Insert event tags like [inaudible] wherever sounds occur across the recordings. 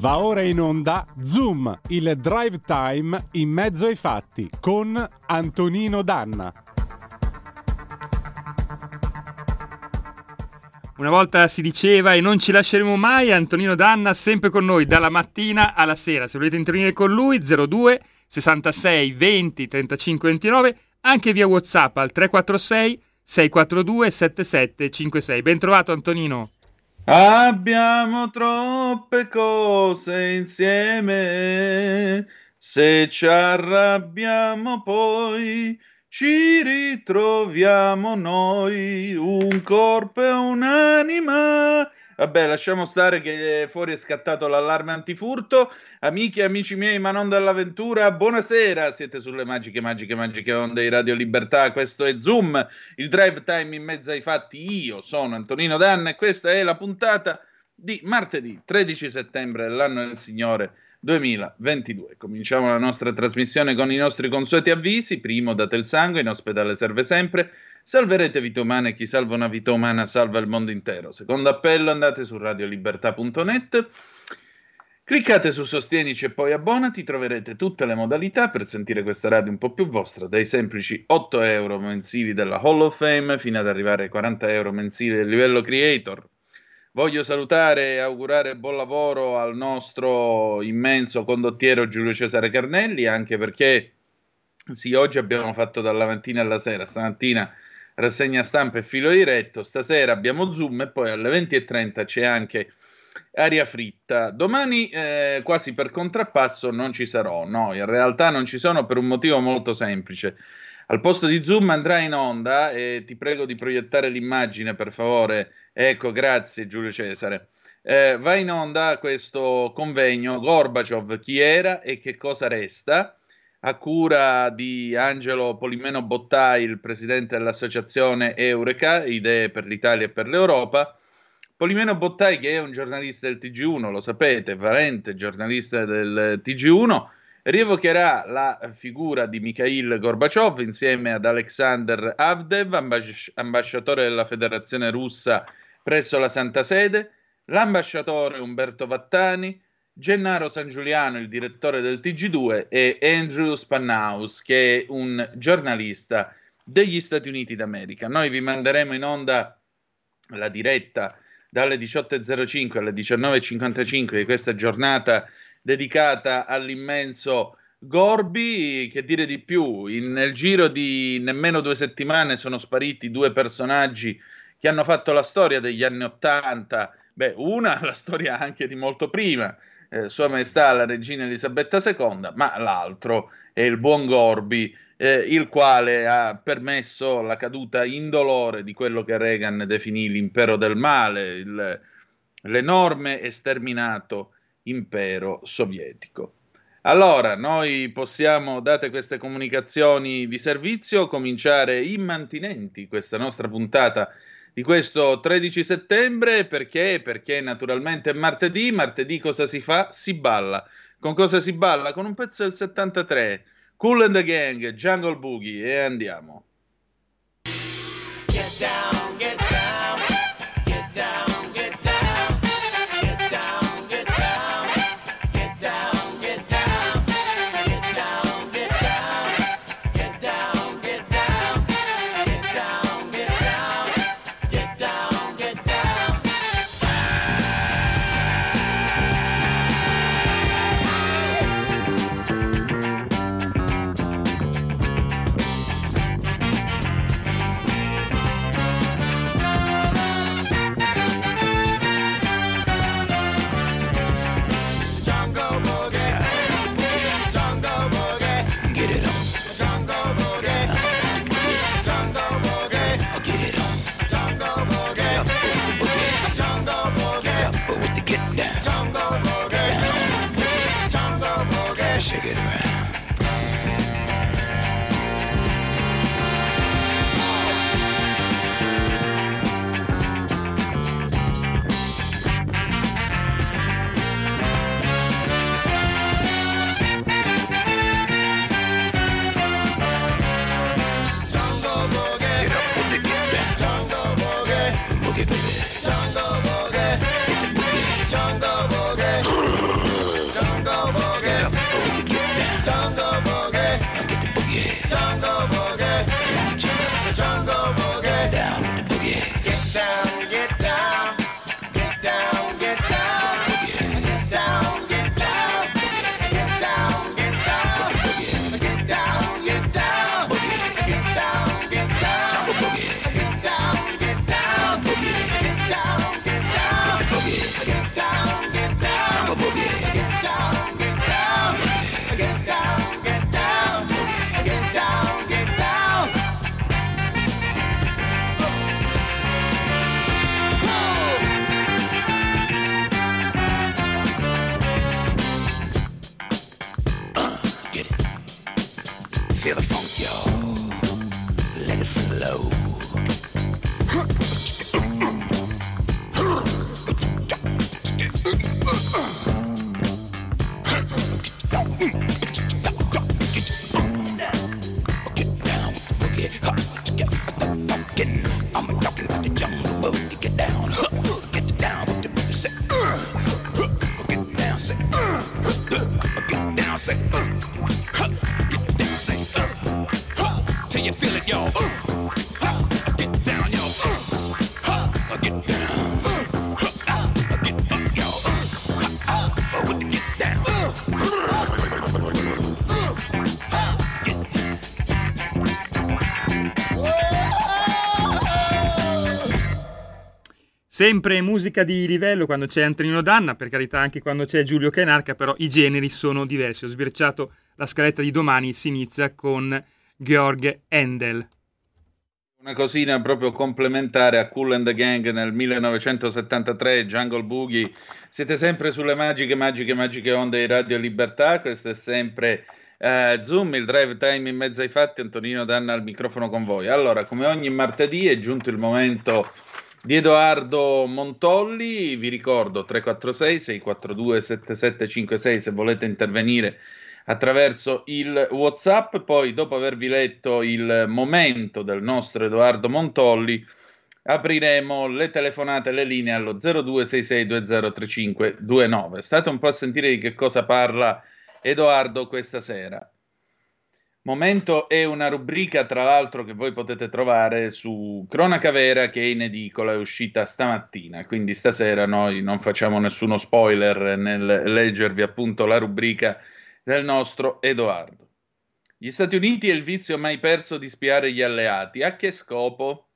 Va ora in onda Zoom, il drive time in mezzo ai fatti con Antonino Danna. Una volta si diceva e non ci lasceremo mai, Antonino Danna sempre con noi dalla mattina alla sera. Se volete intervenire con lui 02 66 20 35 29, anche via WhatsApp al 346 642 7756. Ben trovato Antonino. Abbiamo troppe cose insieme, se ci arrabbiamo poi ci ritroviamo noi, un corpo e un'anima Vabbè, lasciamo stare che fuori è scattato l'allarme antifurto. Amiche e amici miei, ma non dall'avventura, buonasera. Siete sulle magiche, magiche, magiche onde di Radio Libertà. Questo è Zoom, il drive time in mezzo ai fatti. Io sono Antonino Danna e questa è la puntata di martedì 13 settembre dell'anno del Signore 2022. Cominciamo la nostra trasmissione con i nostri consueti avvisi. Primo, date il sangue, in ospedale serve sempre. Salverete vite umane, chi salva una vita umana salva il mondo intero. Secondo appello andate su radiolibertà.net, cliccate su Sostienici e poi abbonati, troverete tutte le modalità per sentire questa radio un po' più vostra, dai semplici 8 euro mensili della Hall of Fame fino ad arrivare ai 40 euro mensili del livello creator. Voglio salutare e augurare buon lavoro al nostro immenso condottiero Giulio Cesare Carnelli, anche perché sì, oggi abbiamo fatto dalla mattina alla sera, stamattina rassegna stampa e filo diretto. Stasera abbiamo Zoom e poi alle 20.30 c'è anche aria fritta. Domani, eh, quasi per contrappasso, non ci sarò. No, in realtà non ci sono per un motivo molto semplice. Al posto di Zoom andrà in onda e ti prego di proiettare l'immagine, per favore. Ecco, grazie Giulio Cesare. Eh, va in onda questo convegno Gorbaciov chi era e che cosa resta a cura di Angelo Polimeno Bottai, il presidente dell'associazione Eureka, Idee per l'Italia e per l'Europa. Polimeno Bottai, che è un giornalista del TG1, lo sapete, valente giornalista del TG1, rievocherà la figura di Mikhail Gorbaciov insieme ad Alexander Avdev, ambas- ambasciatore della Federazione russa presso la Santa Sede, l'ambasciatore Umberto Vattani, Gennaro San Giuliano, il direttore del TG2, e Andrew Spannaus, che è un giornalista degli Stati Uniti d'America. Noi vi manderemo in onda la diretta dalle 18.05 alle 19.55 di questa giornata dedicata all'immenso Gorbi, che dire di più, in, nel giro di nemmeno due settimane sono spariti due personaggi che hanno fatto la storia degli anni Ottanta, beh, una [laughs] la storia anche di molto prima, eh, Sua Maestà la Regina Elisabetta II, ma l'altro è il buon Gorbi, eh, il quale ha permesso la caduta indolore di quello che Reagan definì l'impero del male, il, l'enorme e sterminato impero sovietico. Allora, noi possiamo, date queste comunicazioni di servizio, cominciare immantinenti questa nostra puntata di questo 13 settembre perché? Perché naturalmente è martedì, martedì cosa si fa? Si balla. Con cosa si balla? Con un pezzo del 73, Cool and the Gang, Jungle Boogie e andiamo. Sempre musica di livello quando c'è Antonino Danna, per carità anche quando c'è Giulio Cainarca, però i generi sono diversi. Ho sbirciato la scaletta di domani, si inizia con Georg Handel. Una cosina proprio complementare a Cool and the Gang nel 1973, Jungle Boogie. Siete sempre sulle magiche, magiche, magiche onde di Radio Libertà. Questo è sempre eh, Zoom, il drive time in mezzo ai fatti. Antonino Danna al microfono con voi. Allora, come ogni martedì è giunto il momento di Edoardo Montolli. Vi ricordo 346 642 7756 se volete intervenire attraverso il WhatsApp. Poi, dopo avervi letto il momento del nostro Edoardo Montolli, apriremo le telefonate le linee allo 0266203529. State un po' a sentire di che cosa parla Edoardo questa sera. Momento è una rubrica, tra l'altro, che voi potete trovare su Cronaca Vera, che è in edicola, è uscita stamattina. Quindi stasera noi non facciamo nessuno spoiler nel leggervi appunto la rubrica del nostro Edoardo. Gli Stati Uniti e il vizio mai perso di spiare gli alleati. A che scopo?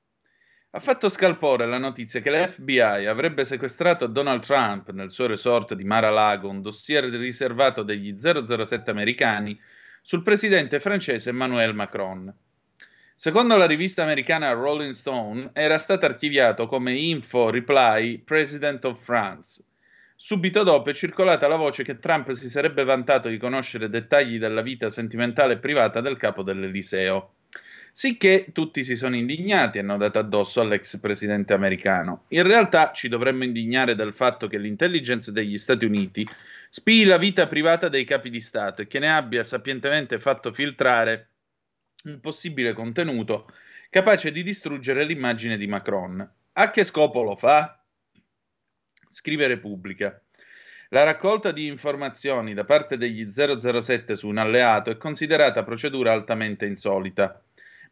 Ha fatto scalpore la notizia che l'FBI avrebbe sequestrato a Donald Trump nel suo resort di Mar-a-Lago un dossier riservato degli 007 americani sul presidente francese Emmanuel Macron. Secondo la rivista americana Rolling Stone, era stato archiviato come info reply President of France. Subito dopo è circolata la voce che Trump si sarebbe vantato di conoscere dettagli della vita sentimentale e privata del capo dell'Eliseo. Sicché tutti si sono indignati e hanno dato addosso all'ex presidente americano. In realtà ci dovremmo indignare del fatto che l'intelligence degli Stati Uniti spii la vita privata dei capi di Stato e che ne abbia sapientemente fatto filtrare un possibile contenuto capace di distruggere l'immagine di Macron. A che scopo lo fa? Scrive Repubblica. La raccolta di informazioni da parte degli 007 su un alleato è considerata procedura altamente insolita,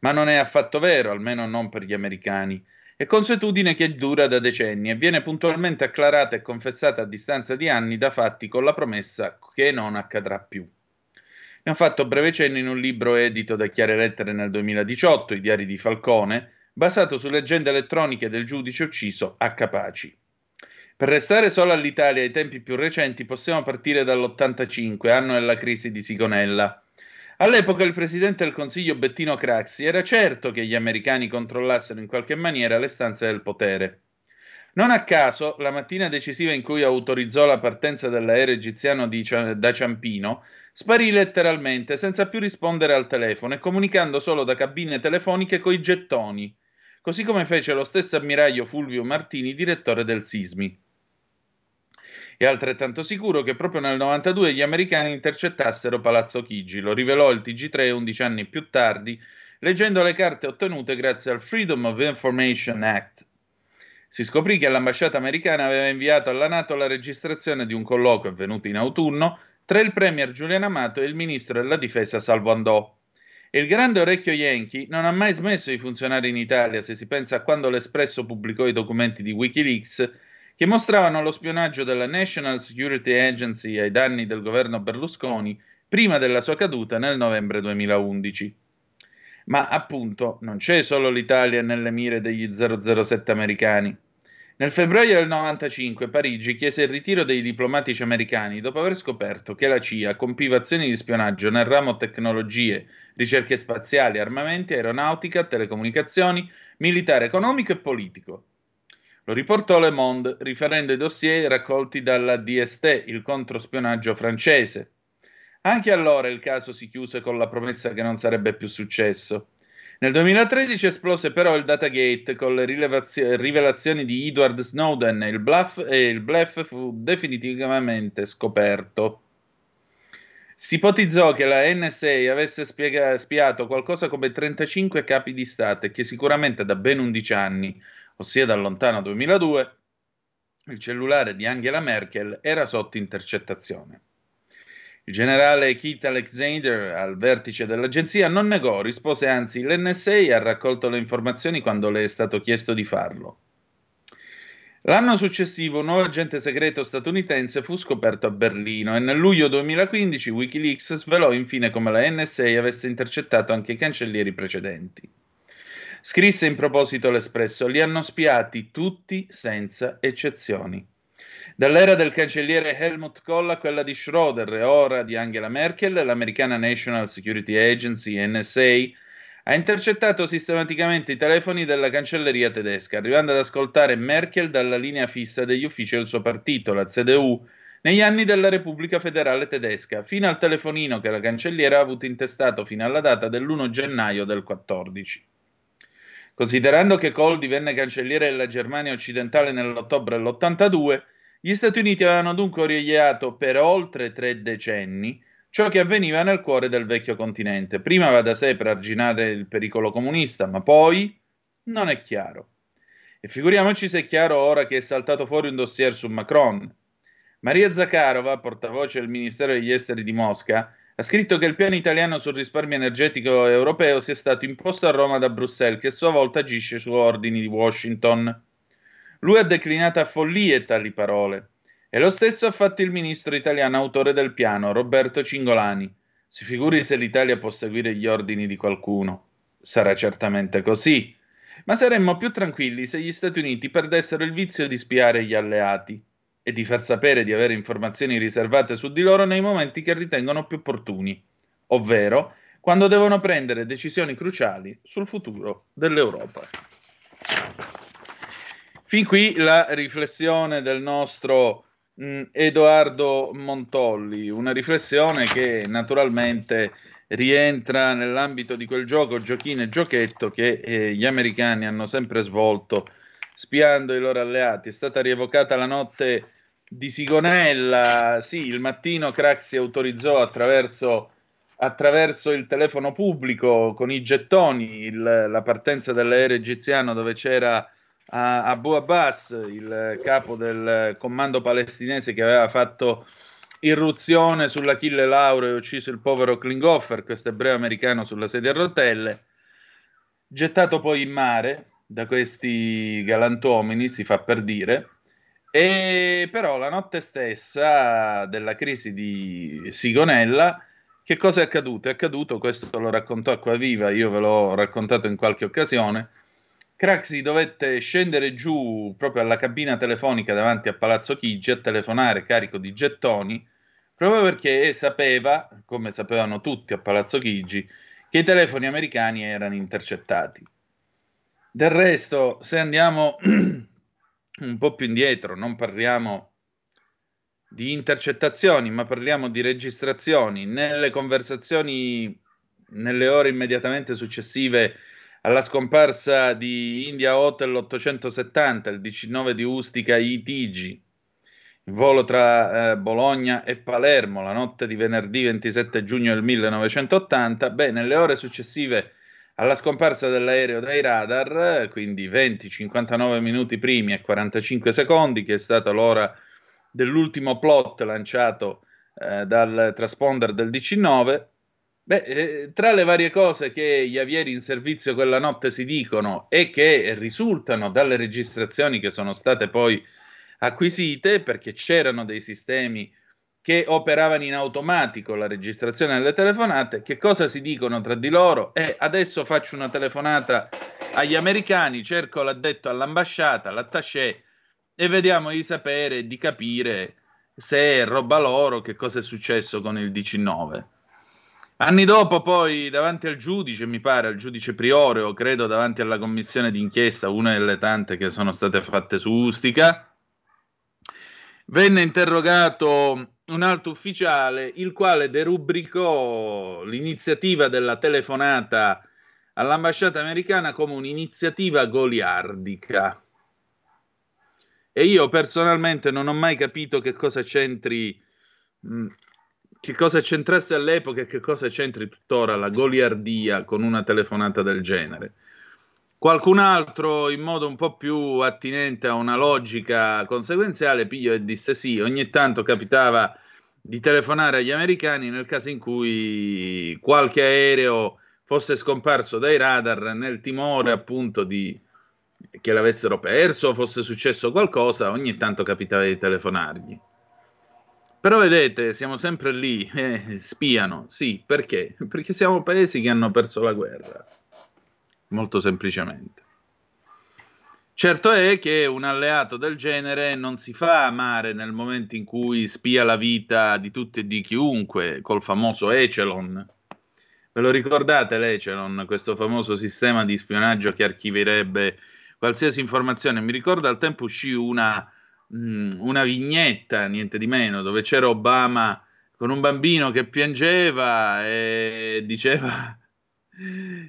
ma non è affatto vero, almeno non per gli americani. È consuetudine che dura da decenni e viene puntualmente acclarata e confessata a distanza di anni da fatti con la promessa che non accadrà più. Ne ho fatto breve cenno in un libro edito da Chiare Lettere nel 2018, I diari di Falcone, basato su leggende elettroniche del giudice ucciso a Capaci. Per restare solo all'Italia ai tempi più recenti possiamo partire dall'85, anno della crisi di Sigonella. All'epoca il presidente del Consiglio Bettino Craxi era certo che gli americani controllassero in qualche maniera le stanze del potere. Non a caso, la mattina decisiva in cui autorizzò la partenza dell'aereo egiziano di, da Ciampino, sparì letteralmente senza più rispondere al telefono e comunicando solo da cabine telefoniche coi gettoni, così come fece lo stesso ammiraglio Fulvio Martini, direttore del Sismi. È altrettanto sicuro che proprio nel 92 gli americani intercettassero Palazzo Chigi, lo rivelò il TG3 11 anni più tardi, leggendo le carte ottenute grazie al Freedom of Information Act. Si scoprì che l'ambasciata americana aveva inviato alla Nato la registrazione di un colloquio avvenuto in autunno tra il premier Giuliano Amato e il ministro della difesa Salvo Andò. E il grande orecchio Yankee non ha mai smesso di funzionare in Italia se si pensa a quando l'Espresso pubblicò i documenti di Wikileaks che mostravano lo spionaggio della National Security Agency ai danni del governo Berlusconi prima della sua caduta nel novembre 2011. Ma appunto non c'è solo l'Italia nelle mire degli 007 americani. Nel febbraio del 95 Parigi chiese il ritiro dei diplomatici americani dopo aver scoperto che la CIA compiva azioni di spionaggio nel ramo tecnologie, ricerche spaziali, armamenti, aeronautica, telecomunicazioni, militare, economico e politico. Lo riportò Le Monde, riferendo i dossier raccolti dalla DST, il controspionaggio francese. Anche allora il caso si chiuse con la promessa che non sarebbe più successo. Nel 2013 esplose però il Datagate con le rivelazioni di Edward Snowden e il bluff, e il bluff fu definitivamente scoperto. Si ipotizzò che la NSA avesse spiega- spiato qualcosa come 35 capi di Stato che sicuramente da ben 11 anni, ossia dal lontano 2002, il cellulare di Angela Merkel era sotto intercettazione. Il generale Keith Alexander, al vertice dell'agenzia, non negò, rispose anzi l'NSA ha raccolto le informazioni quando le è stato chiesto di farlo. L'anno successivo un nuovo agente segreto statunitense fu scoperto a Berlino e nel luglio 2015 Wikileaks svelò infine come la NSA avesse intercettato anche i cancellieri precedenti. Scrisse in proposito l'Espresso, li hanno spiati tutti senza eccezioni. Dall'era del cancelliere Helmut Kohl a quella di Schroeder e ora di Angela Merkel, l'americana National Security Agency, NSA, ha intercettato sistematicamente i telefoni della cancelleria tedesca, arrivando ad ascoltare Merkel dalla linea fissa degli uffici del suo partito, la CDU, negli anni della Repubblica Federale Tedesca, fino al telefonino che la cancelliera ha avuto intestato fino alla data dell'1 gennaio del 14. Considerando che Kohl divenne cancelliere della Germania occidentale nell'ottobre dell'82, gli Stati Uniti avevano dunque origliato per oltre tre decenni ciò che avveniva nel cuore del vecchio continente. Prima va da sé per arginare il pericolo comunista, ma poi non è chiaro. E figuriamoci se è chiaro ora che è saltato fuori un dossier su Macron. Maria Zakharova, portavoce del Ministero degli Esteri di Mosca, ha scritto che il piano italiano sul risparmio energetico europeo sia stato imposto a Roma da Bruxelles, che a sua volta agisce su ordini di Washington. Lui ha declinato a follie tali parole. E lo stesso ha fatto il ministro italiano autore del piano, Roberto Cingolani. Si figuri se l'Italia può seguire gli ordini di qualcuno. Sarà certamente così. Ma saremmo più tranquilli se gli Stati Uniti perdessero il vizio di spiare gli alleati e di far sapere di avere informazioni riservate su di loro nei momenti che ritengono più opportuni, ovvero quando devono prendere decisioni cruciali sul futuro dell'Europa. Fin qui la riflessione del nostro mh, mm, Edoardo Montolli, una riflessione che naturalmente rientra nell'ambito di quel gioco, giochino e giochetto che eh, gli americani hanno sempre svolto spiando i loro alleati. È stata rievocata la notte di Sigonella, sì, il mattino Craxi autorizzò attraverso, attraverso il telefono pubblico con i gettoni il, la partenza dell'aereo egiziano dove c'era Abu Abbas, il capo del comando palestinese che aveva fatto irruzione sull'Achille Lauro e ucciso il povero Klinghoffer, questo ebreo americano sulla sedia a rotelle, gettato poi in mare da questi galantuomini, si fa per dire, e però la notte stessa della crisi di Sigonella, che cosa è accaduto? È accaduto, questo lo raccontò Acquaviva, io ve l'ho raccontato in qualche occasione, Craxi dovette scendere giù proprio alla cabina telefonica davanti a Palazzo Chigi a telefonare carico di gettoni, proprio perché sapeva, come sapevano tutti a Palazzo Chigi, che i telefoni americani erano intercettati. Del resto, se andiamo [clears throat] un po' più indietro, non parliamo di intercettazioni, ma parliamo di registrazioni. Nelle conversazioni nelle ore immediatamente successive alla scomparsa di India Hotel 870, il 19 di Ustica Itigi, il volo tra eh, Bologna e Palermo la notte di venerdì 27 giugno del 1980, beh, nelle ore successive alla scomparsa dell'aereo dai radar, quindi 20, 59 minuti primi e 45 secondi, che è stata l'ora dell'ultimo plot lanciato eh, dal transponder del 19, Beh, eh, tra le varie cose che gli avieri in servizio quella notte si dicono e che risultano dalle registrazioni che sono state poi acquisite, perché c'erano dei sistemi che operavano in automatico la registrazione delle telefonate, che cosa si dicono tra di loro? E adesso faccio una telefonata agli americani, cerco l'addetto all'ambasciata, l'attaché, e vediamo di sapere di capire se è roba loro che cosa è successo con il 19. Anni dopo, poi, davanti al giudice, mi pare, al giudice Priore, o credo davanti alla commissione d'inchiesta, una delle tante che sono state fatte su Ustica, venne interrogato un alto ufficiale, il quale derubricò l'iniziativa della telefonata all'ambasciata americana come un'iniziativa goliardica. E io personalmente non ho mai capito che cosa c'entri, mh, che cosa c'entrasse all'epoca e che cosa c'entri tuttora la goliardia con una telefonata del genere. Qualcun altro, in modo un po' più attinente a una logica conseguenziale, pigliò e disse sì, ogni tanto capitava di telefonare agli americani nel caso in cui qualche aereo fosse scomparso dai radar nel timore appunto di che l'avessero perso o fosse successo qualcosa, ogni tanto capitava di telefonargli. Però vedete, siamo sempre lì, [laughs] eh, spiano, sì, perché? Perché siamo paesi che hanno perso la guerra molto semplicemente. Certo è che un alleato del genere non si fa amare nel momento in cui spia la vita di tutti e di chiunque col famoso Echelon. Ve lo ricordate l'Echelon, questo famoso sistema di spionaggio che archivierebbe qualsiasi informazione? Mi ricordo al tempo uscì una, mh, mm, una vignetta, niente di meno, dove c'era Obama con un bambino che piangeva e diceva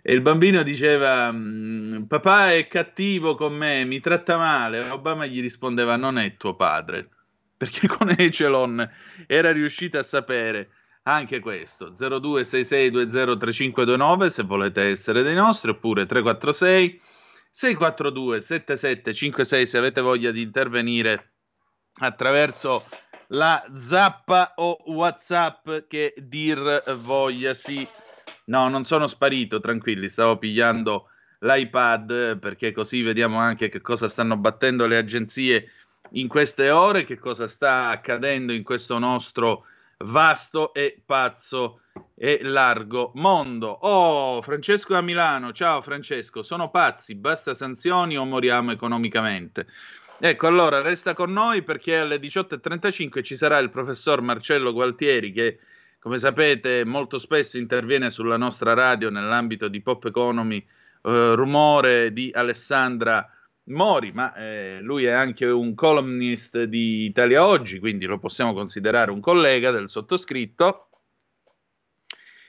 e il bambino diceva: mm, Papà è cattivo con me, mi tratta male. Obama gli rispondeva: Non è tuo padre. Perché con Echelon era riuscito a sapere anche questo 0266203529 se volete essere dei nostri oppure 346 642 7756 se avete voglia di intervenire attraverso la zappa o whatsapp che dir voglia sì No, non sono sparito, tranquilli, stavo pigliando l'iPad perché così vediamo anche che cosa stanno battendo le agenzie in queste ore, che cosa sta accadendo in questo nostro vasto e pazzo e largo mondo. Oh, Francesco a Milano, ciao Francesco, sono pazzi, basta sanzioni o moriamo economicamente. Ecco, allora resta con noi perché alle 18.35 ci sarà il professor Marcello Gualtieri che come sapete, molto spesso interviene sulla nostra radio nell'ambito di Pop Economy, eh, rumore di Alessandra Mori, ma eh, lui è anche un columnist di Italia Oggi, quindi lo possiamo considerare un collega del sottoscritto.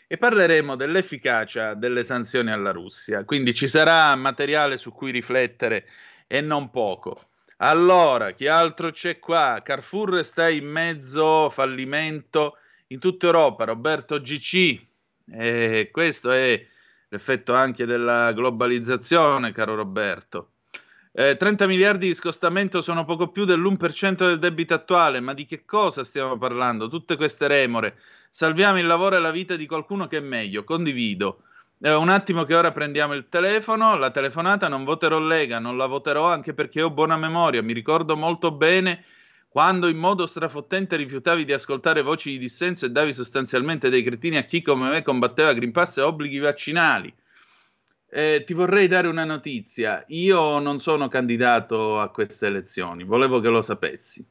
E parleremo dell'efficacia delle sanzioni alla Russia, quindi ci sarà materiale su cui riflettere e non poco. Allora, chi altro c'è qua? Carrefour sta in mezzo fallimento in tutta Europa, Roberto GC, e questo è l'effetto anche della globalizzazione, caro Roberto. Eh, 30 miliardi di scostamento sono poco più dell'1% del debito attuale, ma di che cosa stiamo parlando? Tutte queste remore. Salviamo il lavoro e la vita di qualcuno che è meglio, condivido. Eh, un attimo che ora prendiamo il telefono, la telefonata, non voterò Lega, non la voterò anche perché ho buona memoria, mi ricordo molto bene quando in modo strafottente rifiutavi di ascoltare voci di dissenso e davi sostanzialmente dei cretini a chi come me combatteva Green Pass e obblighi vaccinali. Eh, ti vorrei dare una notizia. Io non sono candidato a queste elezioni, volevo che lo sapessi.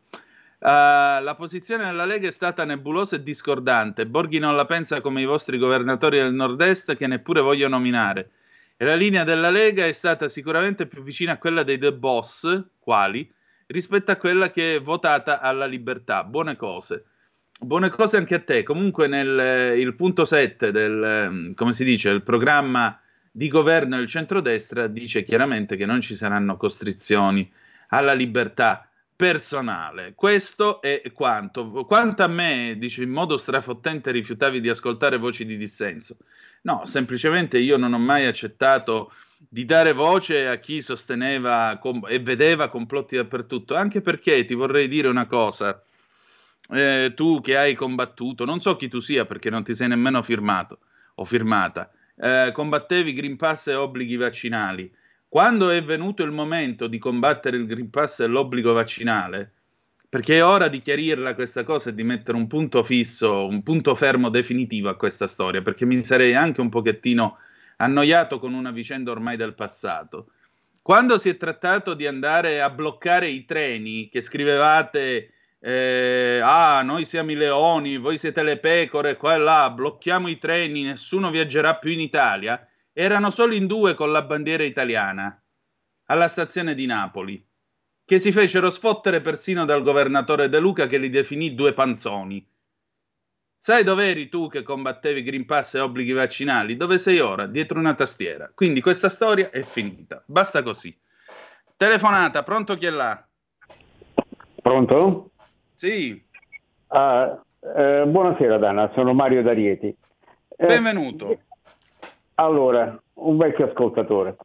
Uh, la posizione della Lega è stata nebulosa e discordante. Borghi non la pensa come i vostri governatori del nord-est che neppure voglio nominare. E la linea della Lega è stata sicuramente più vicina a quella dei The Boss, quali? Rispetto a quella che è votata alla libertà. Buone cose. Buone cose anche a te. Comunque nel eh, punto 7 del, ehm, come si dice, il programma di governo del centrodestra dice chiaramente che non ci saranno costrizioni alla libertà personale. Questo è quanto. Quanto a me, dice in modo strafottente, rifiutavi di ascoltare voci di dissenso. No, semplicemente io non ho mai accettato di dare voce a chi sosteneva com- e vedeva complotti dappertutto, anche perché ti vorrei dire una cosa, eh, tu che hai combattuto, non so chi tu sia perché non ti sei nemmeno firmato o firmata, eh, combattevi Green Pass e obblighi vaccinali. Quando è venuto il momento di combattere il Green Pass e l'obbligo vaccinale, perché è ora di chiarirla questa cosa e di mettere un punto fisso, un punto fermo definitivo a questa storia, perché mi sarei anche un pochettino annoiato con una vicenda ormai del passato. Quando si è trattato di andare a bloccare i treni, che scrivevate, eh, ah, noi siamo i leoni, voi siete le pecore, qua e là, blocchiamo i treni, nessuno viaggerà più in Italia, erano solo in due con la bandiera italiana, alla stazione di Napoli, che si fecero sfottere persino dal governatore De Luca che li definì due panzoni, Sai dove eri tu che combattevi Green Pass e obblighi vaccinali? Dove sei ora? Dietro una tastiera. Quindi questa storia è finita. Basta così. Telefonata, pronto chi è là? Pronto? Sì, Ah, eh, buonasera Dana, sono Mario D'Arieti. Eh, benvenuto. Allora, un vecchio ascoltatore.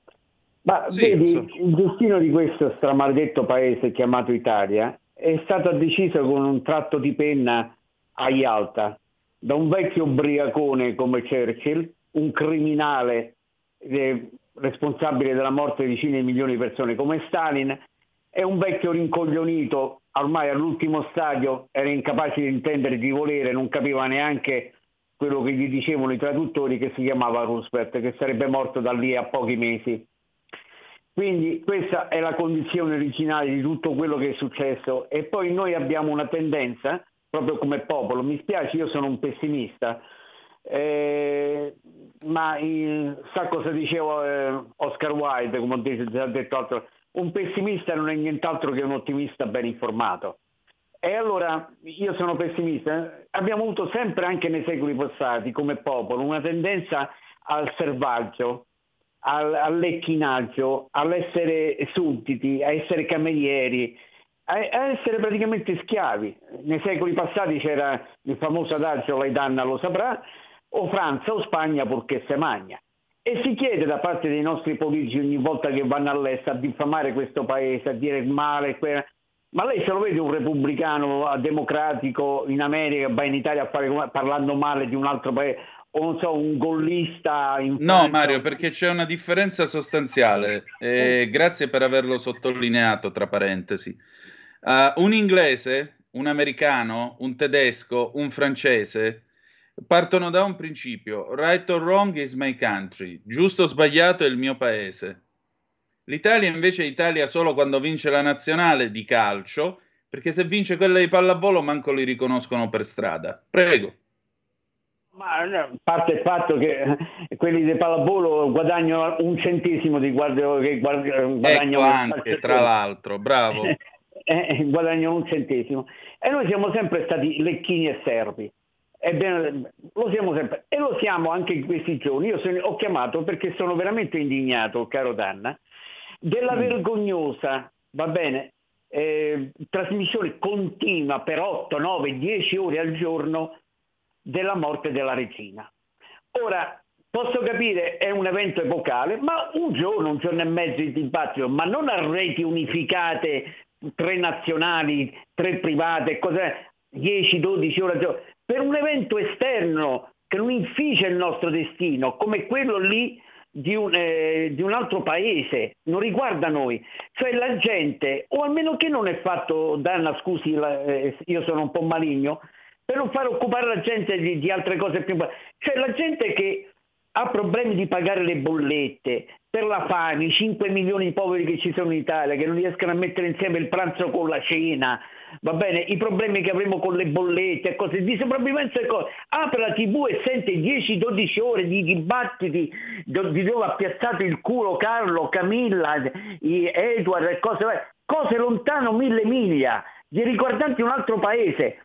Ma Sì, vedi, so. il destino di questo stramaledetto paese chiamato Italia è stato deciso con un tratto di penna a Yalta da un vecchio ubriacone come Churchill, un criminale eh, responsabile della morte di decine di milioni di persone come Stalin e un vecchio rincoglionito ormai all'ultimo stadio era incapace di intendere di volere, non capiva neanche quello che gli dicevano i traduttori che si chiamava Roosevelt, che sarebbe morto da lì a pochi mesi. Quindi questa è la condizione originale di tutto quello che è successo e poi noi abbiamo una tendenza, proprio come popolo, mi spiace, io sono un pessimista, eh, ma eh, sa cosa diceva eh, Oscar Wilde, come ho già detto altro, un pessimista non è nient'altro che un ottimista ben informato. E allora io sono pessimista, abbiamo avuto sempre anche nei secoli passati come popolo una tendenza al selvaggio, al, all'ecchinaggio, all'essere sudditi, a essere camerieri, a, essere praticamente schiavi. Nei secoli passati c'era il famoso adagio, lei danna lo saprà, o Francia o Spagna purché se magna. E si chiede da parte dei nostri politici ogni volta che vanno all'estero a diffamare questo paese, a dire male, ma lei se lo vede un repubblicano eh, democratico in America, va in Italia a fare parlando male di un altro paese, o non so, un gollista in No? Mario, perché c'è una differenza sostanziale. Eh, grazie per averlo sottolineato, tra parentesi. Ah, un inglese, un americano, un tedesco, un francese partono da un principio: right or wrong is my country, giusto o sbagliato è il mio paese. L'Italia invece è Italia solo quando vince la nazionale di calcio, perché se vince quella di pallavolo manco li riconoscono per strada. Prego. Ma no, a parte il fatto che eh, quelli di pallavolo guadagnano un centesimo di guardia, che Ecco anche, tra l'altro, bravo. [laughs] Eh, guadagnano un centesimo. E noi siamo sempre stati lecchini e servi. Ebbene, lo siamo sempre. E lo siamo anche in questi giorni. Io sono- ho chiamato perché sono veramente indignato, caro Danna, della Mm. vergognosa, va bene, eh, trasmissione continua per 8, 9, 10 ore al giorno della morte della regina. Ora, posso capire, è un evento epocale, ma un giorno, un giorno e mezzo di dibattito, ma non a reti unificate, tre nazionali, tre private, cos'è, 10, 12 ore per un evento esterno che non inficia il nostro destino, come quello lì di un, eh, di un altro paese, non riguarda noi. Cioè la gente, o almeno che non è fatto, Danna scusi, la- eh, io sono un po' maligno, per non far occupare la gente di, di altre cose più importanti. Cioè la gente che ha problemi di pagare le bollette, per la fame, i 5 milioni di poveri che ci sono in Italia, che non riescono a mettere insieme il pranzo con la cena, va bene, i problemi che avremo con le bollette cose di sopravvivenza e cose. Apre la tv e sente 10-12 ore di dibattiti di dove ha piazzato il culo Carlo, Camilla, Edward e cose cose lontano mille miglia, di riguardanti un altro paese.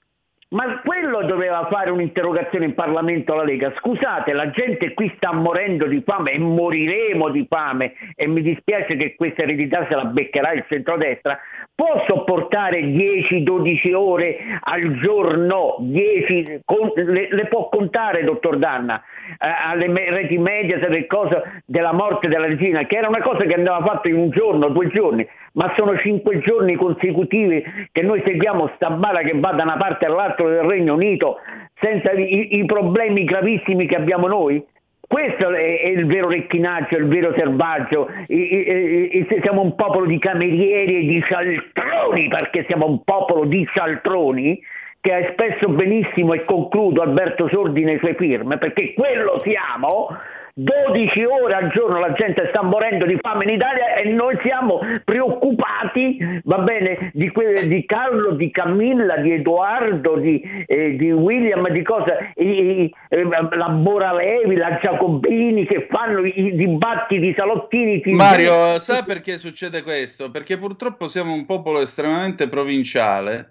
Ma quello doveva fare un'interrogazione in Parlamento alla Lega. Scusate, la gente qui sta morendo di fame e moriremo di fame e mi dispiace che questa eredità se la beccherà il centrodestra. Può sopportare 10-12 ore al giorno, 10, con- le, le può contare, dottor Danna, alle me- reti media del cosa della morte della regina, che era una cosa che andava fatta in un giorno, due giorni, ma sono cinque giorni consecutivi che noi seguiamo sta balla che va da una parte all'altra del Regno Unito senza i, i problemi gravissimi che abbiamo noi? Questo è, è il vero recchinaggio, il vero selvaggio. I- i- i- siamo un popolo di camerieri e di cialtroni, perché siamo un popolo di cialtroni che ha espresso benissimo, e concludo Alberto Sordi nei suoi film, perché quello siamo, 12 ore al giorno la gente sta morendo di fame in Italia e noi siamo preoccupati, va bene, di, que- di Carlo, di Camilla, di Edoardo, di, eh, di William, di cosa, i- i- eh, la Boralevi, la Giacobini che fanno i, i dibattiti, i salottini. ti- Mario, sa perché succede questo? Perché purtroppo siamo un popolo estremamente provinciale.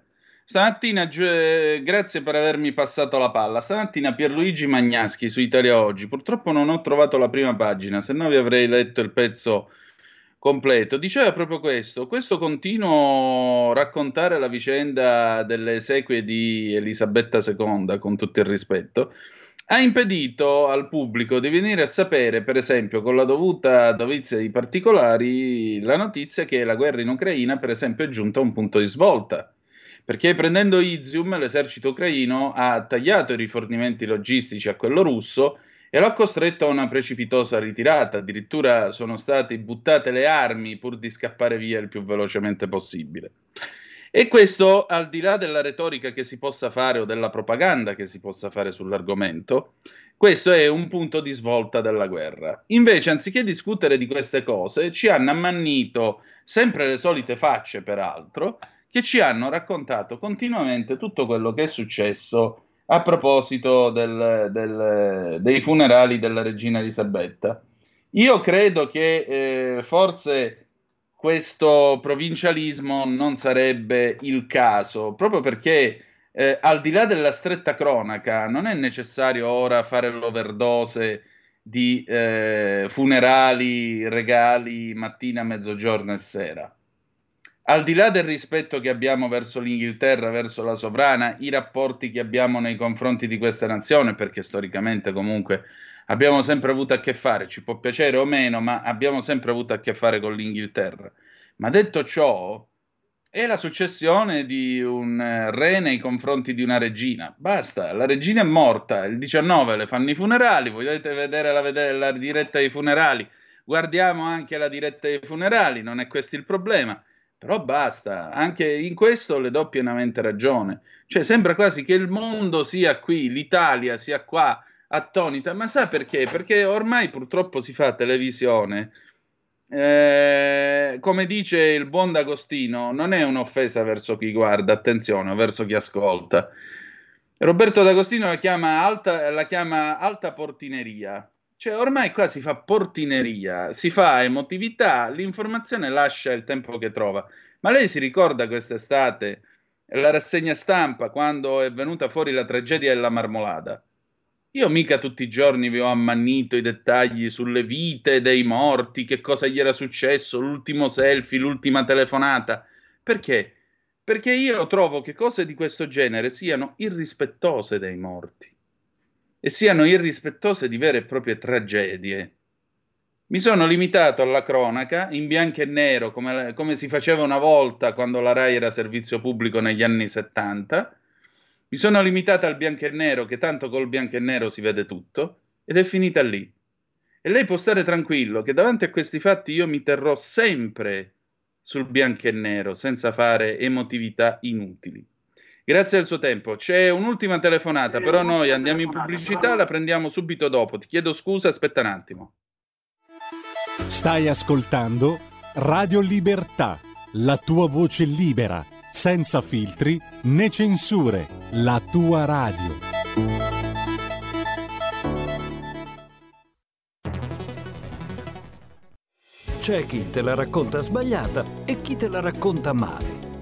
Stamattina, eh, grazie per avermi passato la palla. Stamattina Pierluigi Magnaschi su Italia Oggi. Purtroppo non ho trovato la prima pagina, se no vi avrei letto il pezzo completo. Diceva proprio questo: questo continuo raccontare la vicenda delle esequie di Elisabetta II, con tutto il rispetto, ha impedito al pubblico di venire a sapere, per esempio, con la dovuta dovizia di particolari, la notizia che la guerra in Ucraina, per esempio, è giunta a un punto di svolta perché prendendo Izium l'esercito ucraino ha tagliato i rifornimenti logistici a quello russo e l'ha costretto a una precipitosa ritirata, addirittura sono state buttate le armi pur di scappare via il più velocemente possibile. E questo, al di là della retorica che si possa fare o della propaganda che si possa fare sull'argomento, questo è un punto di svolta della guerra. Invece, anziché discutere di queste cose, ci hanno ammannito sempre le solite facce, peraltro, che ci hanno raccontato continuamente tutto quello che è successo a proposito del, del, dei funerali della regina Elisabetta. Io credo che eh, forse questo provincialismo non sarebbe il caso, proprio perché eh, al di là della stretta cronaca non è necessario ora fare l'overdose di eh, funerali, regali mattina, mezzogiorno e sera al di là del rispetto che abbiamo verso l'Inghilterra, verso la sovrana, i rapporti che abbiamo nei confronti di questa nazione, perché storicamente comunque abbiamo sempre avuto a che fare, ci può piacere o meno, ma abbiamo sempre avuto a che fare con l'Inghilterra. Ma detto ciò, è la successione di un re nei confronti di una regina. Basta, la regina è morta, il 19 le fanno i funerali, volete vedere la, la diretta ai funerali? Guardiamo anche la diretta ai funerali, non è questo il problema però basta, anche in questo le do pienamente ragione. Cioè sembra quasi che il mondo sia qui, l'Italia sia qua attonita, ma sa perché? Perché ormai purtroppo si fa televisione. Eh, come dice il buon D'Agostino, non è un'offesa verso chi guarda, attenzione, verso chi ascolta. Roberto D'Agostino la chiama alta, la chiama alta portineria, cioè, ormai qua si fa portineria, si fa emotività, l'informazione lascia il tempo che trova. Ma lei si ricorda quest'estate la rassegna stampa quando è venuta fuori la tragedia della marmolada? Io mica tutti i giorni vi ho ammannito i dettagli sulle vite dei morti, che cosa gli era successo, l'ultimo selfie, l'ultima telefonata. Perché? Perché io trovo che cose di questo genere siano irrispettose dei morti e siano irrispettose di vere e proprie tragedie. Mi sono limitato alla cronaca in bianco e nero, come, come, si faceva una volta quando la RAI era servizio pubblico negli anni 70. Mi sono limitato al bianco e nero, che tanto col bianco e nero si vede tutto, ed è finita lì. E lei può stare tranquillo che davanti a questi fatti io mi terrò sempre sul bianco e nero, senza fare emotività inutili. Grazie al suo tempo. C'è un'ultima telefonata, però noi andiamo in pubblicità, la prendiamo subito dopo. Ti chiedo scusa, aspetta un attimo. Stai ascoltando Radio Libertà, la tua voce libera, senza filtri né censure, la tua radio. C'è chi te la racconta sbagliata e chi te la racconta male.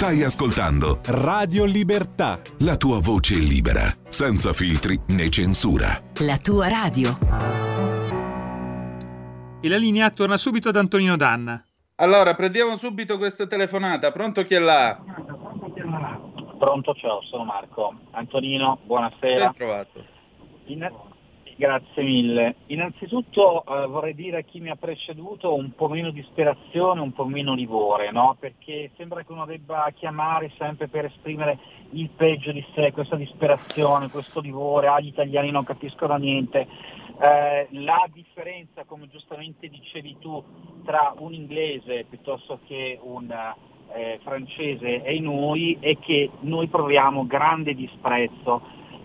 Stai ascoltando Radio Libertà. La tua voce libera, senza filtri né censura. La tua radio. E la linea torna subito ad Antonino Danna. Allora, prendiamo subito questa telefonata. Pronto chi è là? Pronto, ciao, sono Marco. Antonino, buonasera. Ben trovato. In, Grazie mille. Innanzitutto eh, vorrei dire a chi mi ha preceduto un po' meno disperazione, un po' meno livore, no? perché sembra che uno debba chiamare sempre per esprimere il peggio di sé, questa disperazione, questo livore, ah gli italiani non capiscono niente. Eh, la differenza, come giustamente dicevi tu, tra un inglese piuttosto che un eh, francese in noi è che noi proviamo grande disprezzo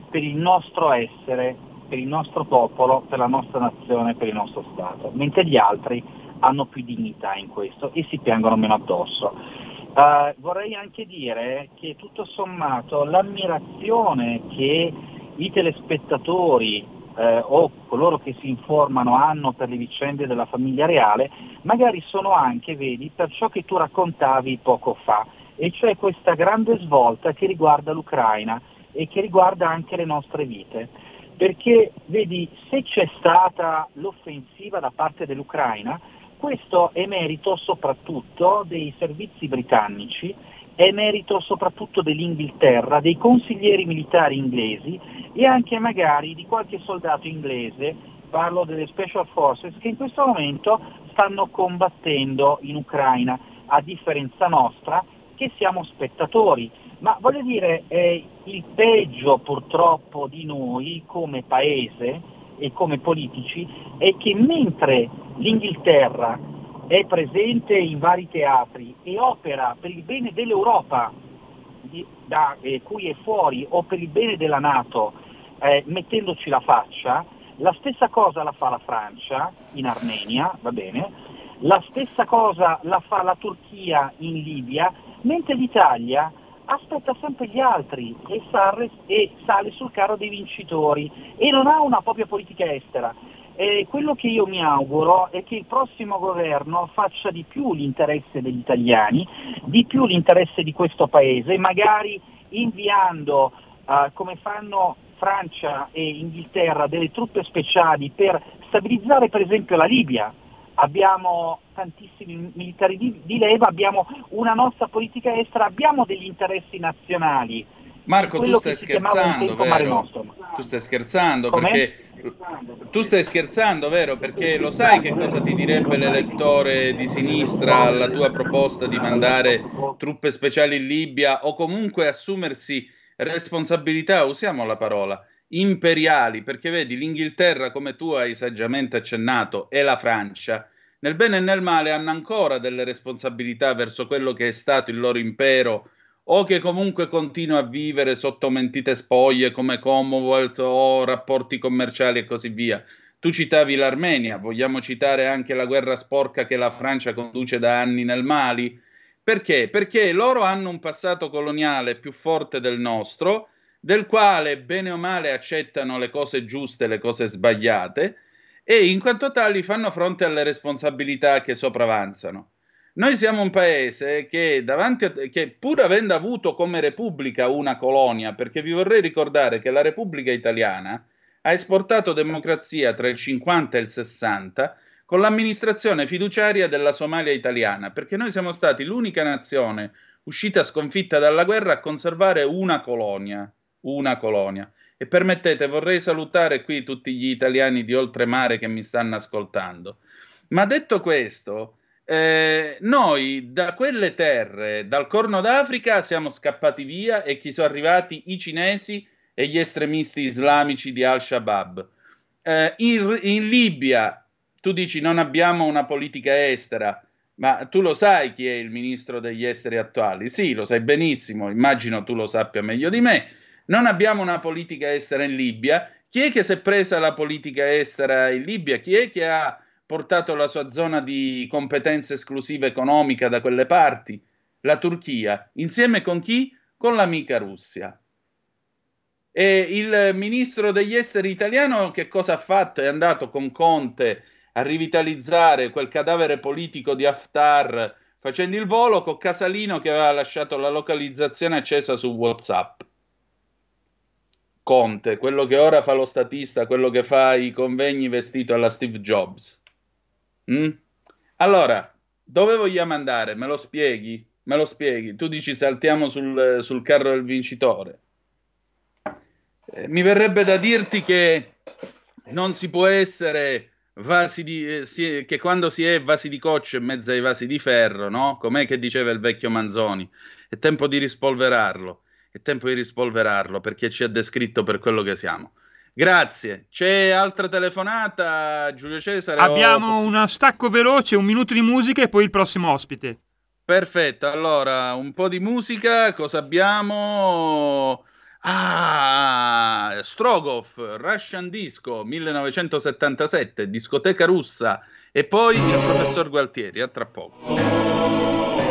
per il nostro essere, per il nostro popolo, per la nostra nazione, per il nostro Stato, mentre gli altri hanno più dignità in questo e si piangono meno addosso. Uh, vorrei anche dire che tutto sommato l'ammirazione che i telespettatori eh, o coloro che si informano hanno per le vicende della famiglia reale, magari sono anche, vedi, per ciò che tu raccontavi poco fa, e cioè questa grande svolta che riguarda l'Ucraina e che riguarda anche le nostre vite. Perché, vedi, se c'è stata l'offensiva da parte dell'Ucraina, questo è merito soprattutto dei servizi britannici è merito soprattutto dell'Inghilterra, dei consiglieri militari inglesi e anche magari di qualche soldato inglese, parlo delle Special Forces, che in questo momento stanno combattendo in Ucraina, a differenza nostra che siamo spettatori. Ma voglio dire, eh, il peggio purtroppo di noi come paese e come politici è che mentre l'Inghilterra è presente in vari teatri e opera per il bene dell'Europa, da eh, cui è fuori, o per il bene della Nato, eh, mettendoci la faccia, la stessa cosa la fa la Francia in Armenia, va bene, la stessa cosa la fa la Turchia in Libia, mentre l'Italia aspetta sempre gli altri e, sale, e sale sul carro dei vincitori e non ha una propria politica estera. E quello che io mi auguro è che il prossimo governo faccia di più l'interesse degli italiani, di più l'interesse di questo Paese, magari inviando, uh, come fanno Francia e Inghilterra, delle truppe speciali per stabilizzare per esempio la Libia. Abbiamo tantissimi militari di, di leva, abbiamo una nostra politica estera, abbiamo degli interessi nazionali. Marco, tu stai scherzando, vero? Tu stai scherzando perché tu stai scherzando, vero? Perché lo sai che cosa ti direbbe l'elettore di sinistra alla tua proposta di mandare truppe speciali in Libia o comunque assumersi responsabilità, usiamo la parola, imperiali, perché vedi l'Inghilterra, come tu hai saggiamente accennato, e la Francia, nel bene e nel male hanno ancora delle responsabilità verso quello che è stato il loro impero o che comunque continua a vivere sotto mentite spoglie come Commonwealth o rapporti commerciali e così via. Tu citavi l'Armenia, vogliamo citare anche la guerra sporca che la Francia conduce da anni nel Mali? Perché? Perché loro hanno un passato coloniale più forte del nostro, del quale bene o male accettano le cose giuste e le cose sbagliate, e in quanto tali fanno fronte alle responsabilità che sopravanzano. Noi siamo un paese che, a, che pur avendo avuto come repubblica una colonia, perché vi vorrei ricordare che la Repubblica Italiana ha esportato democrazia tra il 50 e il 60 con l'amministrazione fiduciaria della Somalia italiana, perché noi siamo stati l'unica nazione uscita sconfitta dalla guerra a conservare una colonia, una colonia. E permettete, vorrei salutare qui tutti gli italiani di oltremare che mi stanno ascoltando. Ma detto questo, eh, noi da quelle terre, dal Corno d'Africa, siamo scappati via e chi sono arrivati i cinesi e gli estremisti islamici di Al-Shabaab. Eh, in, in Libia, tu dici non abbiamo una politica estera, ma tu lo sai chi è il ministro degli esteri attuali? Sì, lo sai benissimo, immagino tu lo sappia meglio di me. Non abbiamo una politica estera in Libia. Chi è che si è presa la politica estera in Libia? Chi è che ha portato la sua zona di competenza esclusiva economica da quelle parti, la Turchia, insieme con chi? Con l'amica Russia. E il ministro degli esteri italiano che cosa ha fatto? È andato con Conte a rivitalizzare quel cadavere politico di Haftar facendo il volo con Casalino che aveva lasciato la localizzazione accesa su WhatsApp. Conte, quello che ora fa lo statista, quello che fa i convegni vestito alla Steve Jobs. Mm? Allora, dove vogliamo andare? Me lo spieghi? Me lo spieghi? Tu dici saltiamo sul, sul carro del vincitore. Eh, mi verrebbe da dirti che non si può essere vasi di, eh, si, che quando si è vasi di coccio in mezzo ai vasi di ferro, no? Com'è che diceva il vecchio Manzoni? È tempo di rispolverarlo, è tempo di rispolverarlo perché ci ha descritto per quello che siamo. Grazie. C'è altra telefonata, Giulio Cesare? Abbiamo o... uno stacco veloce, un minuto di musica e poi il prossimo ospite. Perfetto, allora un po' di musica, cosa abbiamo? Ah, Strogoff, Russian Disco 1977, discoteca russa e poi il professor Gualtieri, a tra poco.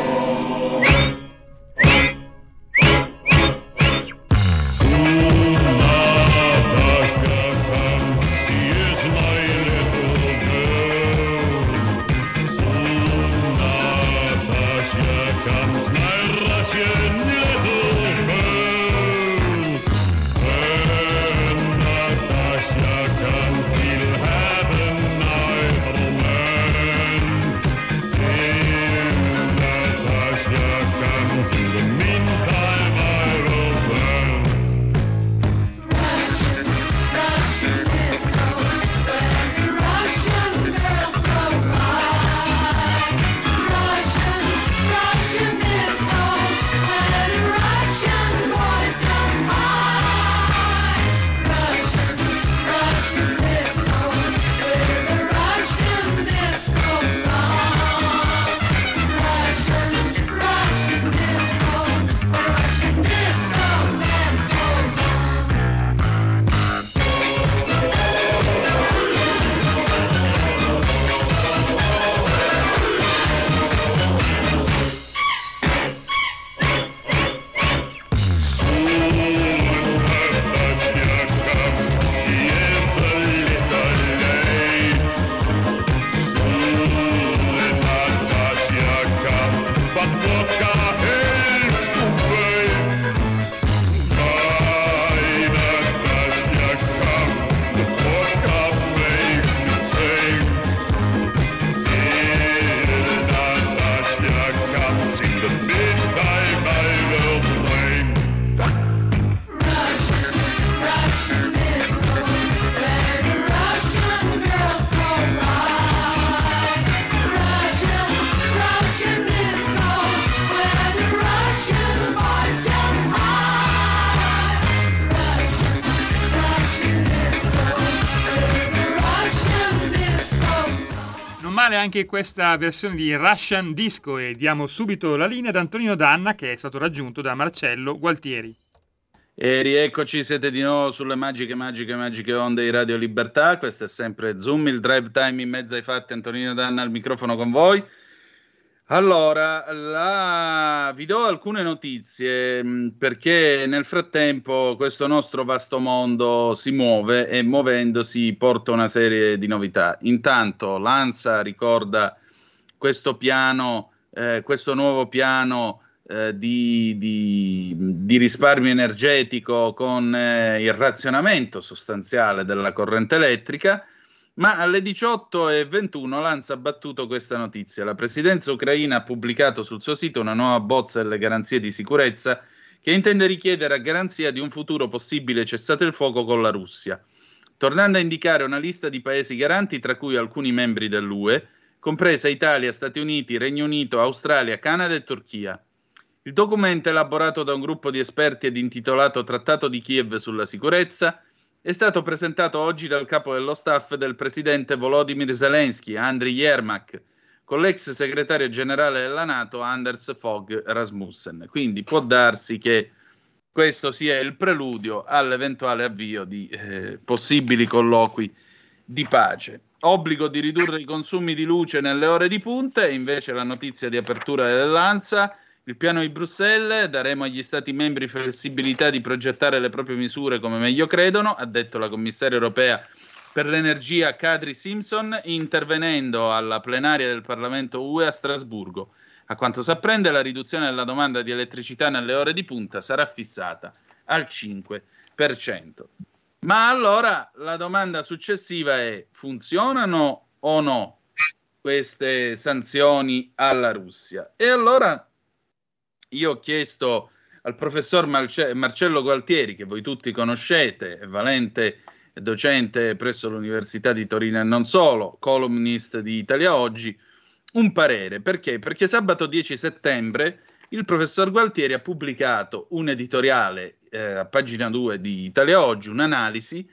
Anche questa versione di Russian Disco e diamo subito la linea ad Antonino Danna che è stato raggiunto da Marcello Gualtieri. E rieccoci, siete di nuovo sulle magiche, magiche, magiche onde di Radio Libertà. Questo è sempre Zoom, il drive time in mezzo ai fatti. Antonino Danna al microfono con voi. Allora, la... vi do alcune notizie mm, perché nel frattempo questo nostro vasto mondo si muove e muovendosi porta una serie di novità. Intanto l'ANSA ricorda questo piano, eh, questo nuovo piano eh, di, di, di, risparmio energetico con eh, il razionamento sostanziale della corrente elettrica ma alle 18.21 Lanza ha battuto questa notizia. La presidenza ucraina ha pubblicato sul suo sito una nuova bozza delle garanzie di sicurezza che intende richiedere a garanzia di un futuro possibile cessate il fuoco con la Russia, tornando a indicare una lista di paesi garanti tra cui alcuni membri dell'UE, compresa Italia, Stati Uniti, Regno Unito, Australia, Canada e Turchia. Il documento, elaborato da un gruppo di esperti ed intitolato Trattato di Kiev sulla sicurezza, è stato presentato oggi dal capo dello staff del presidente Volodymyr Zelensky, Andriy Yermak, con l'ex segretario generale della Nato, Anders Fogh Rasmussen. Quindi può darsi che questo sia il preludio all'eventuale avvio di eh, possibili colloqui di pace. Obbligo di ridurre i consumi di luce nelle ore di punta, invece la notizia di apertura dell'ANSA il piano di Bruxelles daremo agli Stati membri flessibilità di progettare le proprie misure come meglio credono, ha detto la commissaria europea per l'energia Kadri Simpson, intervenendo alla plenaria del Parlamento UE a Strasburgo. A quanto si apprende, la riduzione della domanda di elettricità nelle ore di punta sarà fissata al 5%. Ma allora la domanda successiva è: funzionano o no queste sanzioni alla Russia? E allora io ho chiesto al professor Marce- Marcello Gualtieri, che voi tutti conoscete, valente docente presso l'Università di Torino e non solo, columnist di Italia Oggi, un parere. Perché? Perché sabato 10 settembre il professor Gualtieri ha pubblicato un editoriale eh, a pagina 2 di Italia Oggi, un'analisi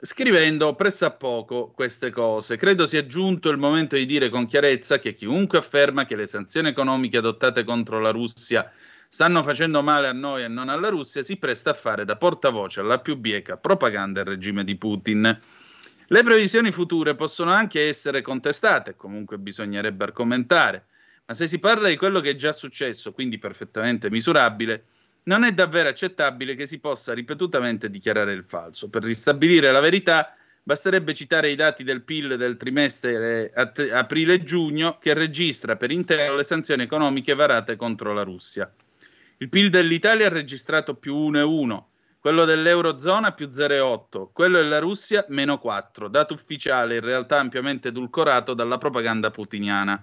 scrivendo pressappoco queste cose. Credo sia giunto il momento di dire con chiarezza che chiunque afferma che le sanzioni economiche adottate contro la Russia stanno facendo male a noi e non alla Russia si presta a fare da portavoce alla più bieca propaganda del regime di Putin. Le previsioni future possono anche essere contestate, comunque bisognerebbe argomentare, ma se si parla di quello che è già successo, quindi perfettamente misurabile, non è davvero accettabile che si possa ripetutamente dichiarare il falso. Per ristabilire la verità basterebbe citare i dati del PIL del trimestre aprile-giugno che registra per intero le sanzioni economiche varate contro la Russia. Il PIL dell'Italia ha registrato più 1,1, quello dell'Eurozona più 0,8, quello della Russia meno 4, dato ufficiale in realtà ampiamente edulcorato dalla propaganda putiniana.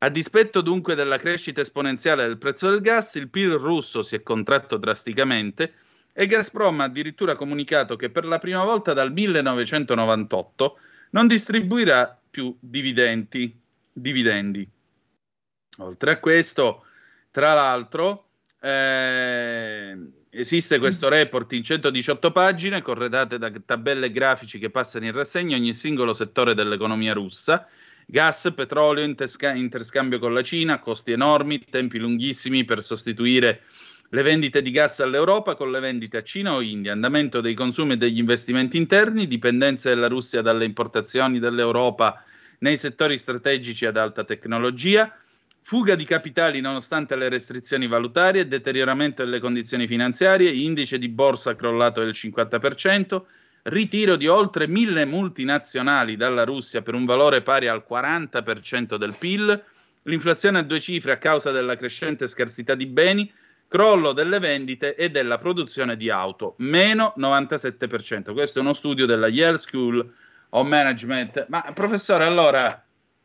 A dispetto dunque della crescita esponenziale del prezzo del gas, il PIL russo si è contratto drasticamente e Gazprom ha addirittura comunicato che per la prima volta dal 1998 non distribuirà più dividendi. dividendi. Oltre a questo, tra l'altro, eh, esiste questo report in 118 pagine corredate da tabelle grafici che passano in rassegna ogni singolo settore dell'economia russa Gas, petrolio, intersca- interscambio con la Cina, costi enormi, tempi lunghissimi per sostituire le vendite di gas all'Europa con le vendite a Cina o India, andamento dei consumi e degli investimenti interni, dipendenza della Russia dalle importazioni dell'Europa nei settori strategici ad alta tecnologia, fuga di capitali nonostante le restrizioni valutarie, deterioramento delle condizioni finanziarie, indice di borsa crollato del 50%, ritiro di oltre mille multinazionali dalla Russia per un valore pari al 40% del PIL, l'inflazione a due cifre a causa della crescente scarsità di beni, crollo delle vendite e della produzione di auto, meno 97%. Questo è uno studio della Yale School of Management. Ma professore, allora,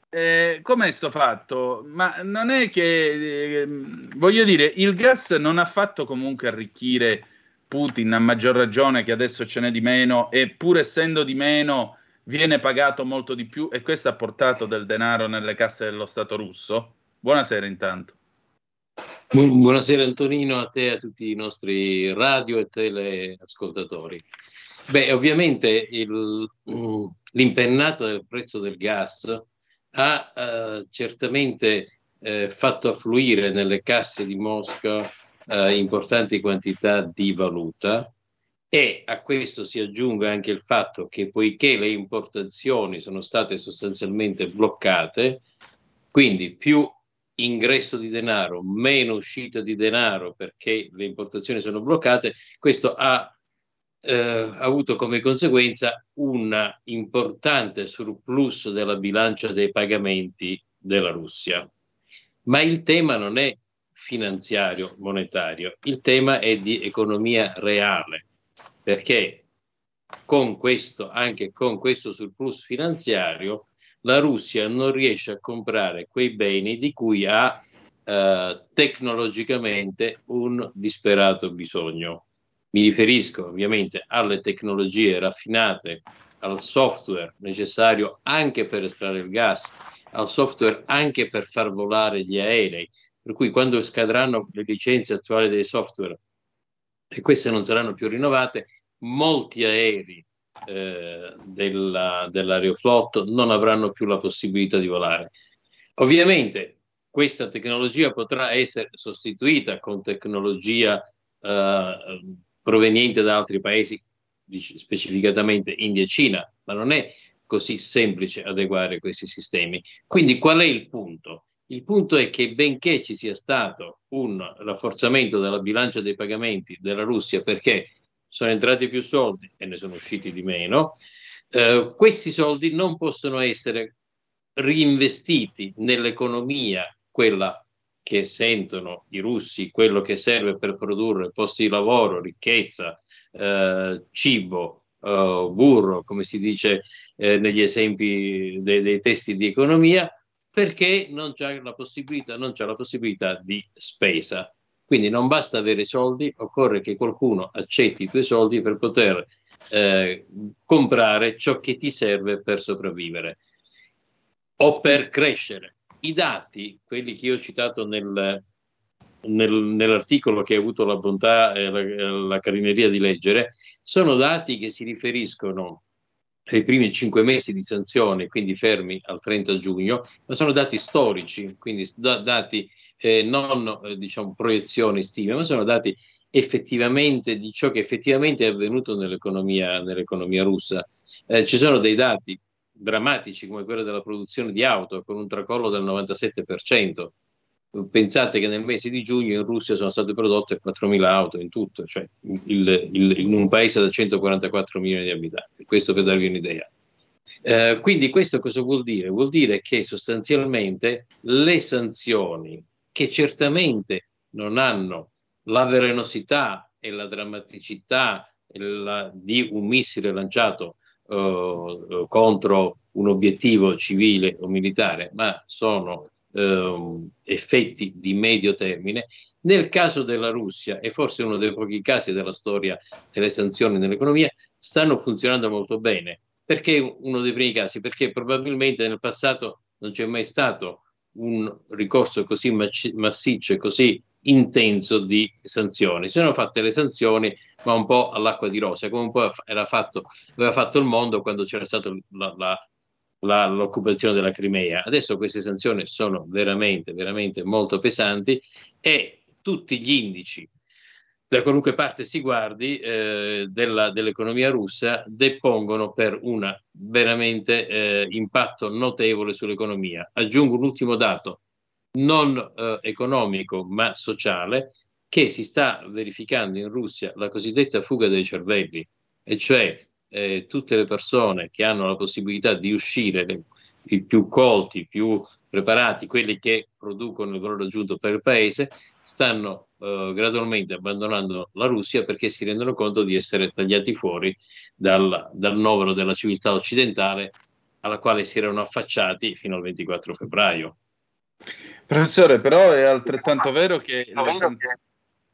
eh, com'è sto fatto? Ma non è che, eh, voglio dire, il gas non ha fatto comunque arricchire Putin, a maggior ragione che adesso ce n'è di meno e pur essendo di meno viene pagato molto di più e questo ha portato del denaro nelle casse dello Stato russo? Buonasera intanto. Buonasera Antonino, a te e a tutti i nostri radio e teleascoltatori. Beh, ovviamente il, mm, l'impennata del prezzo del gas ha uh, certamente uh, fatto affluire nelle casse di Mosca eh, importanti quantità di valuta e a questo si aggiunge anche il fatto che poiché le importazioni sono state sostanzialmente bloccate, quindi più ingresso di denaro, meno uscita di denaro perché le importazioni sono bloccate, questo ha eh, avuto come conseguenza un importante surplus della bilancia dei pagamenti della Russia. Ma il tema non è finanziario, monetario, il tema è di economia reale, perché con questo, anche con questo surplus finanziario, la Russia non riesce a comprare quei beni di cui ha eh, tecnologicamente un disperato bisogno. Mi riferisco ovviamente alle tecnologie raffinate, al software necessario anche per estrarre il gas, al software anche per far volare gli aerei, per cui quando scadranno le licenze attuali dei software e queste non saranno più rinnovate, molti aerei eh, della, dell'aeroflotto non avranno più la possibilità di volare. Ovviamente questa tecnologia potrà essere sostituita con tecnologia eh, proveniente da altri paesi, specificatamente India e Cina, ma non è così semplice adeguare questi sistemi. Quindi qual è il punto? Il punto è che benché ci sia stato un rafforzamento della bilancia dei pagamenti della Russia perché sono entrati più soldi e ne sono usciti di meno, eh, questi soldi non possono essere reinvestiti nell'economia, quella che sentono i russi, quello che serve per produrre posti di lavoro, ricchezza, eh, cibo, eh, burro, come si dice eh, negli esempi dei, dei testi di economia, perché non c'è la possibilità, non c'è la possibilità di spesa. Quindi non basta avere soldi, occorre che qualcuno accetti i tuoi soldi per poter eh, comprare ciò che ti serve per sopravvivere o per crescere. I dati, quelli che io ho citato nel, nel, nell'articolo che ho avuto la bontà e la, la carineria di leggere, sono dati che si riferiscono i primi cinque mesi di sanzioni, quindi fermi al 30 giugno, ma sono dati storici, quindi da, dati eh, non eh, diciamo proiezioni, stime, ma sono dati effettivamente di ciò che effettivamente è avvenuto nell'economia, nell'economia russa. Eh, ci sono dei dati drammatici come quello della produzione di auto con un tracollo del 97%. Pensate che nel mese di giugno in Russia sono state prodotte 4.000 auto in tutto, cioè il, il, in un paese da 144 milioni di abitanti, questo per darvi un'idea. Eh, quindi questo cosa vuol dire? Vuol dire che sostanzialmente le sanzioni, che certamente non hanno la velenosità e la drammaticità la, di un missile lanciato uh, contro un obiettivo civile o militare, ma sono uh, effetti di medio termine. Nel caso della Russia, e forse uno dei pochi casi della storia delle sanzioni nell'economia, stanno funzionando molto bene. Perché uno dei primi casi? Perché probabilmente nel passato non c'è mai stato un ricorso così massiccio e così intenso di sanzioni. Si sono fatte le sanzioni, ma un po' all'acqua di rosa, come un po' era fatto, aveva fatto il mondo quando c'era stata la, la, la, l'occupazione della Crimea. Adesso queste sanzioni sono veramente, veramente molto pesanti e tutti gli indici da qualunque parte si guardi eh, della, dell'economia russa depongono per un veramente eh, impatto notevole sull'economia. Aggiungo un ultimo dato, non eh, economico ma sociale, che si sta verificando in Russia la cosiddetta fuga dei cervelli, e cioè eh, tutte le persone che hanno la possibilità di uscire, i più colti, i più preparati, quelli che producono il valore aggiunto per il paese, stanno eh, gradualmente abbandonando la Russia perché si rendono conto di essere tagliati fuori dal, dal novero della civiltà occidentale alla quale si erano affacciati fino al 24 febbraio. Professore, però è altrettanto vero che le, san-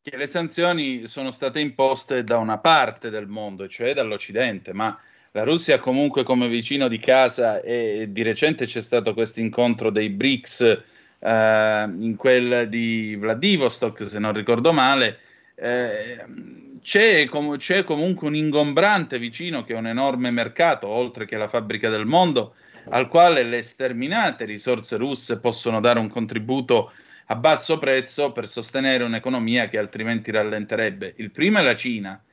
che le, sanzioni sono state imposte da una parte del mondo, cioè dall'Occidente, ma la Russia comunque come vicino di casa e di recente c'è stato questo incontro dei BRICS eh, in quel di Vladivostok, se non ricordo male, eh, c'è, com- c'è comunque un ingombrante vicino che è un enorme mercato, oltre che la fabbrica del mondo, al quale le sterminate risorse russe possono dare un contributo a basso prezzo per sostenere un'economia che altrimenti rallenterebbe. Il primo è la Cina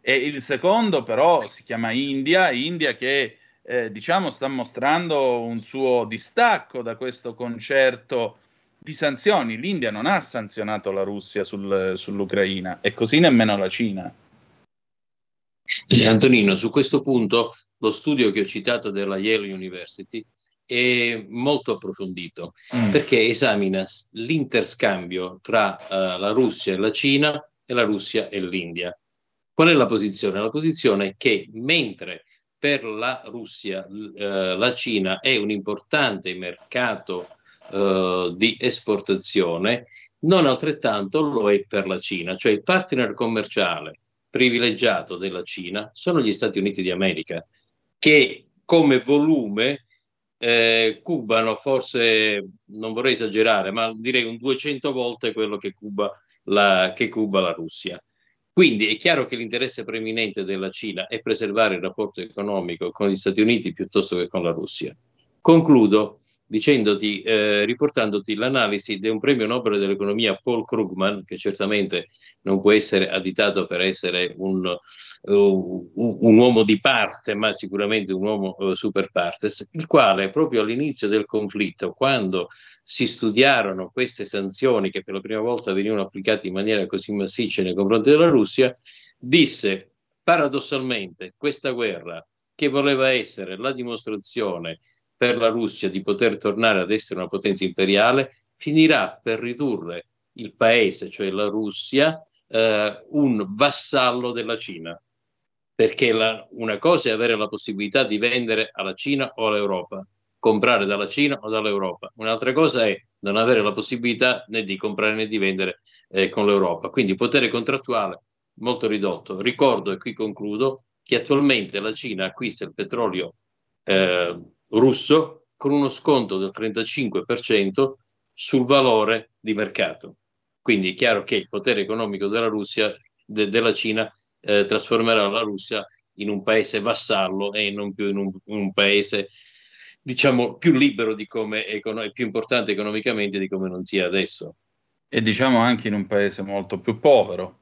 e il secondo però si chiama India, India che eh, diciamo sta mostrando un suo distacco da questo concerto di sanzioni. L'India non ha sanzionato la Russia sul, sull'Ucraina e così nemmeno la Cina. Eh, Antonino, su questo punto lo studio che ho citato della Yale University è molto approfondito mm. perché esamina l'interscambio tra uh, la Russia e la Cina e la Russia e l'India. Qual è la posizione? La posizione è che mentre per la Russia uh, la Cina è un importante mercato uh, di esportazione, non altrettanto lo è per la Cina, cioè il partner commerciale privilegiato della Cina sono gli Stati Uniti d'America, che come volume eh, cubano forse, non vorrei esagerare, ma direi un 200 volte quello che cuba la, che cuba la Russia. Quindi è chiaro che l'interesse preeminente della Cina è preservare il rapporto economico con gli Stati Uniti piuttosto che con la Russia. Concludo dicendoti, eh, riportandoti l'analisi di un premio Nobel dell'economia Paul Krugman, che certamente non può essere additato per essere un, uh, un uomo di parte, ma sicuramente un uomo uh, super partes, il quale proprio all'inizio del conflitto, quando si studiarono queste sanzioni che per la prima volta venivano applicate in maniera così massiccia nei confronti della Russia, disse paradossalmente questa guerra che voleva essere la dimostrazione per la Russia di poter tornare ad essere una potenza imperiale, finirà per ridurre il paese, cioè la Russia, eh, un vassallo della Cina. Perché la, una cosa è avere la possibilità di vendere alla Cina o all'Europa, comprare dalla Cina o dall'Europa. Un'altra cosa è non avere la possibilità né di comprare né di vendere eh, con l'Europa. Quindi potere contrattuale molto ridotto. Ricordo, e qui concludo, che attualmente la Cina acquista il petrolio eh, russo con uno sconto del 35% sul valore di mercato. Quindi è chiaro che il potere economico della Russia, de, della Cina, eh, trasformerà la Russia in un paese vassallo e non più in un, un paese diciamo più libero di come e più importante economicamente di come non sia adesso. E diciamo anche in un paese molto più povero.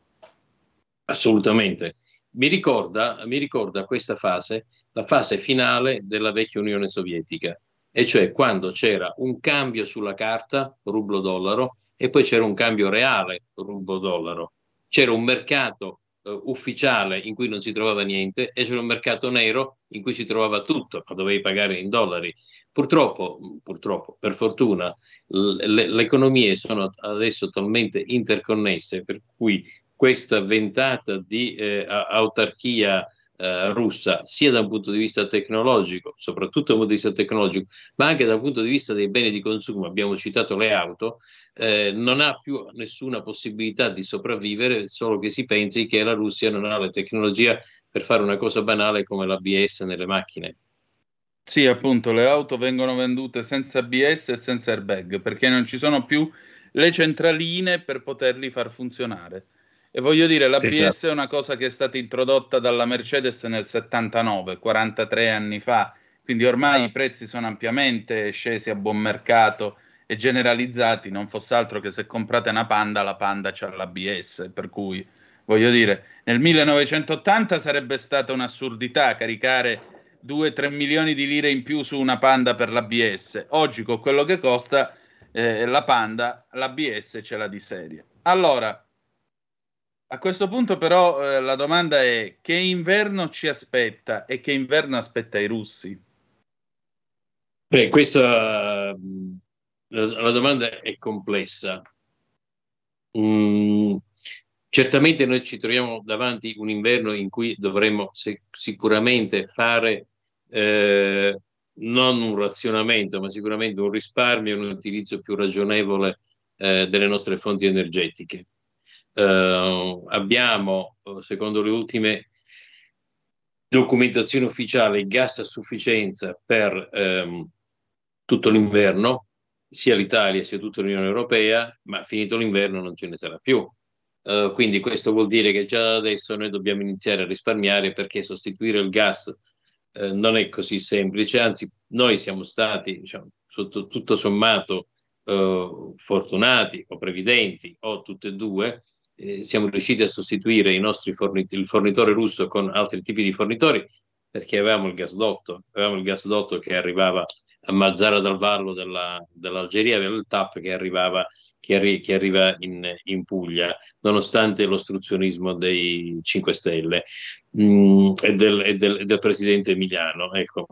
Assolutamente. Mi ricorda, mi ricorda questa fase, la fase finale della vecchia Unione Sovietica, e cioè quando c'era un cambio sulla carta, rublo-dollaro, e poi c'era un cambio reale, rublo-dollaro. C'era un mercato uh, ufficiale in cui non si trovava niente e c'era un mercato nero in cui si trovava tutto, ma dovevi pagare in dollari. Purtroppo, purtroppo per fortuna, le, le economie sono adesso talmente interconnesse per cui questa ventata di eh, autarchia eh, russa, sia da un punto di vista tecnologico, soprattutto da un punto di vista tecnologico, ma anche dal punto di vista dei beni di consumo, abbiamo citato le auto, eh, non ha più nessuna possibilità di sopravvivere, solo che si pensi che la Russia non ha la tecnologia per fare una cosa banale come l'ABS nelle macchine. Sì, appunto, le auto vengono vendute senza ABS e senza airbag perché non ci sono più le centraline per poterli far funzionare. E voglio dire, l'ABS esatto. è una cosa che è stata introdotta dalla Mercedes nel 79, 43 anni fa, quindi ormai i prezzi sono ampiamente scesi a buon mercato e generalizzati, non fosse altro che se comprate una Panda, la Panda c'ha l'ABS, per cui voglio dire, nel 1980 sarebbe stata un'assurdità caricare 2-3 milioni di lire in più su una Panda per l'ABS. Oggi con quello che costa eh, la Panda, l'ABS ce l'ha di serie. Allora, a questo punto però eh, la domanda è che inverno ci aspetta e che inverno aspetta i russi? Beh, questa mm, la, domanda è complessa. Mm, certamente noi ci troviamo davanti un inverno in cui dovremmo se, sicuramente fare eh, non un razionamento, ma sicuramente un risparmio e un utilizzo più ragionevole eh, delle nostre fonti energetiche eh, abbiamo, secondo le ultime documentazioni ufficiali, gas a sufficienza per ehm, tutto l'inverno, sia l'Italia sia tutta l'Unione Europea, ma finito l'inverno non ce ne sarà più. Uh, quindi questo vuol dire che già adesso noi dobbiamo iniziare a risparmiare perché sostituire il gas uh, non è così semplice, anzi noi siamo stati, diciamo, sotto, tutto sommato, uh, fortunati o previdenti o tutte e due, eh, siamo riusciti a sostituire fornit- il fornitore russo con altri tipi di fornitori perché avevamo il gasdotto, avevamo il gasdotto che arrivava a Mazzara dal Vallo della, dell'Algeria, aveva il TAP che arrivava che, arri- che arriva in, in, Puglia, nonostante l'ostruzionismo dei 5 Stelle mm, e, del, e, del, e, del, presidente Emiliano. Ecco.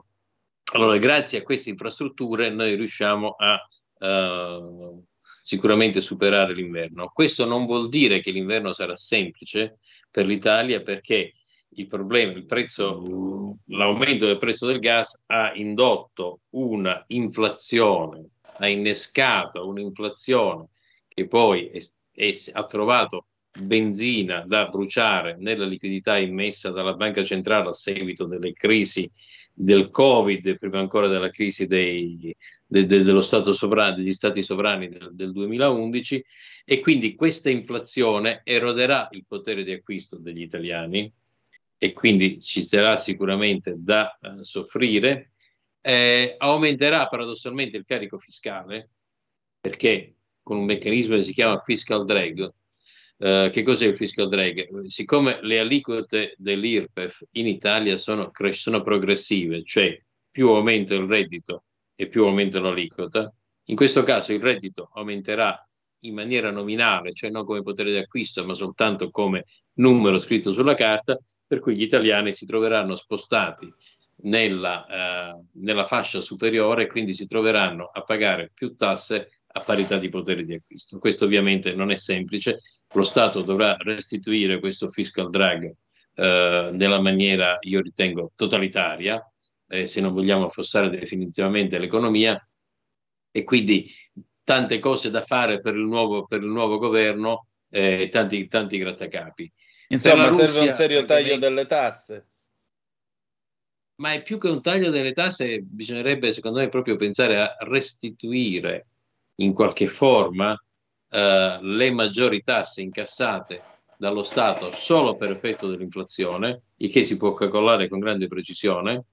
Allora, grazie a queste infrastrutture noi riusciamo a uh, sicuramente superare l'inverno. Questo non vuol dire che l'inverno sarà semplice per l'Italia perché il problema, il prezzo, l'aumento del prezzo del gas ha indotto una inflazione, ha innescato un'inflazione che poi è, è, ha trovato benzina da bruciare nella liquidità immessa dalla banca centrale a seguito delle crisi del Covid, prima ancora della crisi dei, de, de, dello Stato sovrano, degli Stati sovrani del, del 2011 e quindi questa inflazione eroderà il potere di acquisto degli italiani e quindi ci sarà sicuramente da uh, soffrire, eh, aumenterà paradossalmente il carico fiscale perché con un meccanismo che si chiama fiscal drag, Uh, che cos'è il fiscal drag? Siccome le aliquote dell'IRPEF in Italia sono, sono, progressive, cioè più aumenta il reddito e più aumenta l'aliquota, in questo caso il reddito aumenterà in maniera nominale, cioè non come potere di acquisto, ma soltanto come numero scritto sulla carta, per cui gli italiani si troveranno spostati nella, uh, nella fascia superiore e quindi si troveranno a pagare più tasse a parità di potere di acquisto. Questo ovviamente non è semplice, lo Stato dovrà restituire questo fiscal drag eh, nella maniera, io ritengo, totalitaria, eh, se non vogliamo affossare definitivamente l'economia, e quindi tante cose da fare per il nuovo, per il nuovo governo, eh, tanti, tanti grattacapi. Insomma, Russia, serve un serio taglio delle tasse. Ma è più che un taglio delle tasse, bisognerebbe, secondo me, proprio pensare a restituire in qualche forma eh, le maggiori tasse incassate dallo Stato solo per effetto dell'inflazione, il che si può calcolare con grande precisione,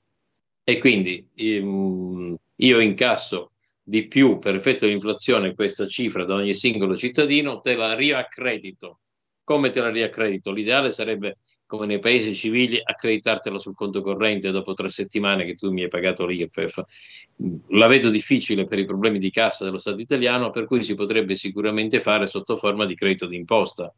e quindi ehm, io incasso di più per effetto dell'inflazione questa cifra da ogni singolo cittadino, te la riaccredito. Come te la riaccredito? L'ideale sarebbe come nei paesi civili, accreditartela sul conto corrente dopo tre settimane che tu mi hai pagato l'IRPEF. La vedo difficile per i problemi di cassa dello Stato italiano, per cui si potrebbe sicuramente fare sotto forma di credito d'imposta.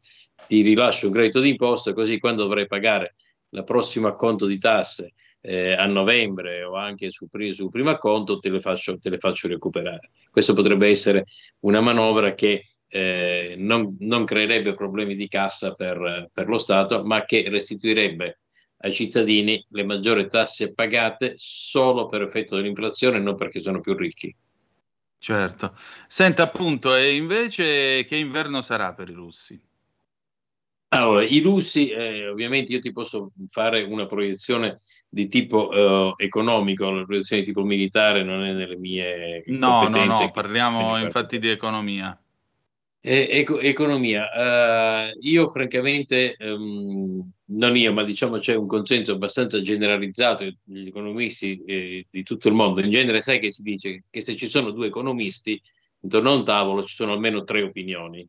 Ti rilascio un credito d'imposta, così quando dovrai pagare il prossimo acconto di tasse eh, a novembre o anche sul su primo acconto, te le, faccio, te le faccio recuperare. Questo potrebbe essere una manovra che eh, non, non, creerebbe problemi di cassa per, per, lo Stato, ma che restituirebbe ai cittadini le maggiori tasse pagate solo per effetto dell'inflazione e non perché sono più ricchi. Certo. Senta appunto, e invece che inverno sarà per i russi? Allora, i russi, eh, ovviamente io ti posso fare una proiezione di tipo eh, economico, la proiezione di tipo militare non è nelle mie no, competenze. No, no, no, parliamo infatti di economia. Eh, eco, economia, uh, io francamente, um, non io, ma diciamo c'è un consenso abbastanza generalizzato degli economisti eh, di tutto il mondo. In genere sai che si dice che se ci sono due economisti intorno a un tavolo ci sono almeno tre opinioni.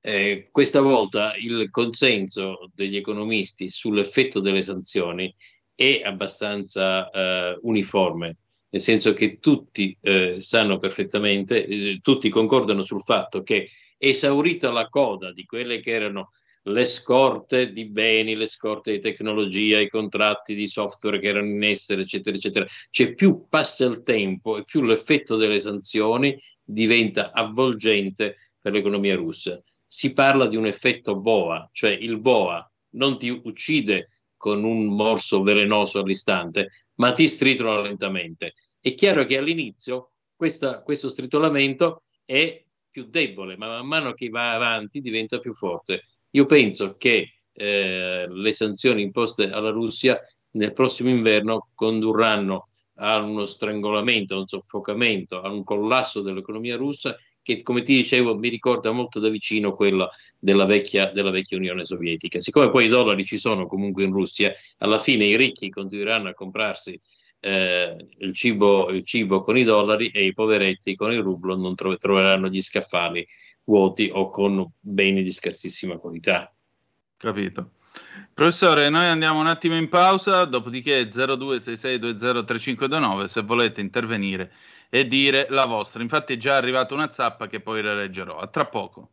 Eh, questa volta il consenso degli economisti sull'effetto delle sanzioni è abbastanza uh, uniforme, nel senso che tutti uh, sanno perfettamente, eh, tutti concordano sul fatto che esaurita la coda di quelle che erano le scorte di beni, le scorte di tecnologia, i contratti di software che erano in essere, eccetera, eccetera. Cioè più passa il tempo e più l'effetto delle sanzioni diventa avvolgente per l'economia russa. Si parla di un effetto boa, cioè il boa non ti uccide con un morso velenoso all'istante, ma ti stritola lentamente. È chiaro che all'inizio questa, questo stritolamento è più debole, ma man mano che va avanti diventa più forte. Io penso che eh, le sanzioni imposte alla Russia nel prossimo inverno condurranno a uno strangolamento, a un soffocamento, a un collasso dell'economia russa che, come ti dicevo, mi ricorda molto da vicino quella della vecchia, della vecchia Unione Sovietica. Siccome poi i dollari ci sono comunque in Russia, alla fine i ricchi continueranno a comprarsi eh, il, cibo, il, cibo, con i dollari e i poveretti con il rublo non tro- troveranno gli scaffali vuoti o con beni di scarsissima qualità. Capito. Professore, noi andiamo un attimo in pausa, dopodiché 0266203529 se volete intervenire e dire la vostra. Infatti è già arrivata una zappa che poi la leggerò. A tra poco.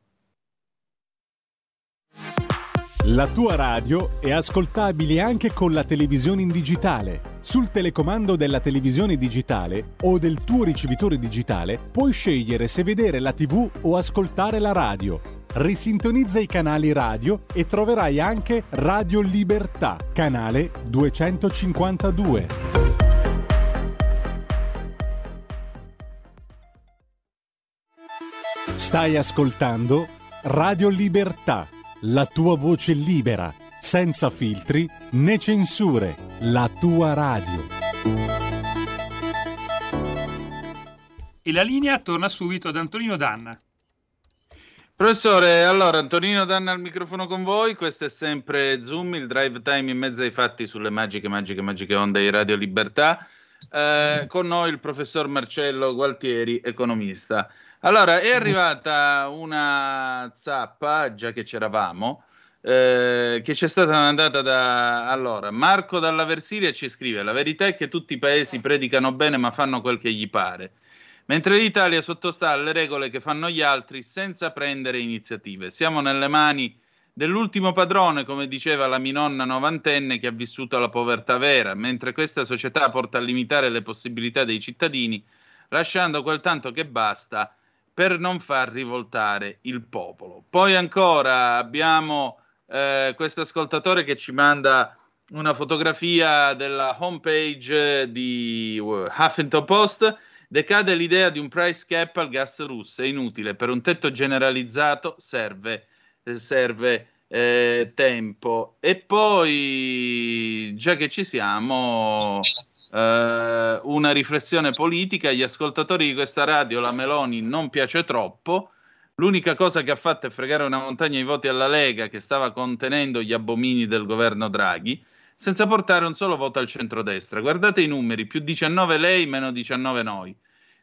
La tua radio è ascoltabile anche con la televisione in digitale. Sul telecomando della televisione digitale o del tuo ricevitore digitale puoi scegliere se vedere la TV o ascoltare la radio. Risintonizza i canali radio e troverai anche Radio Libertà, canale 252. Stai ascoltando Radio Libertà la tua voce libera, senza filtri né censure, la tua radio. E la linea torna subito ad Antonino Danna. Professore, allora Antonino Danna al microfono con voi, questo è sempre Zoom, il drive time in mezzo ai fatti sulle magiche, magiche, magiche onde di Radio Libertà. Eh, con noi il professor Marcello Gualtieri, economista. Allora, è arrivata una zappa, già che c'eravamo, eh, che ci è stata mandata da... Allora, Marco dalla Versilia ci scrive, la verità è che tutti i paesi predicano bene ma fanno quel che gli pare, mentre l'Italia sottostà alle regole che fanno gli altri senza prendere iniziative. Siamo nelle mani dell'ultimo padrone, come diceva la minonna novantenne che ha vissuto la povertà vera, mentre questa società porta a limitare le possibilità dei cittadini, lasciando quel tanto che basta per non far rivoltare il popolo. Poi ancora abbiamo eh, questo ascoltatore che ci manda una fotografia della homepage di uh, Huffington Post. Decade l'idea di un price cap al gas russo, è inutile, per un tetto generalizzato serve, serve eh, tempo. E poi, già che ci siamo, eh, una riflessione politica. Agli ascoltatori di questa radio la Meloni non piace troppo, L'unica cosa che ha fatto è fregare una montagna di voti alla Lega che stava contenendo gli abomini del governo Draghi, senza portare un solo voto al centrodestra. Guardate i numeri, più 19 lei, meno 19 noi.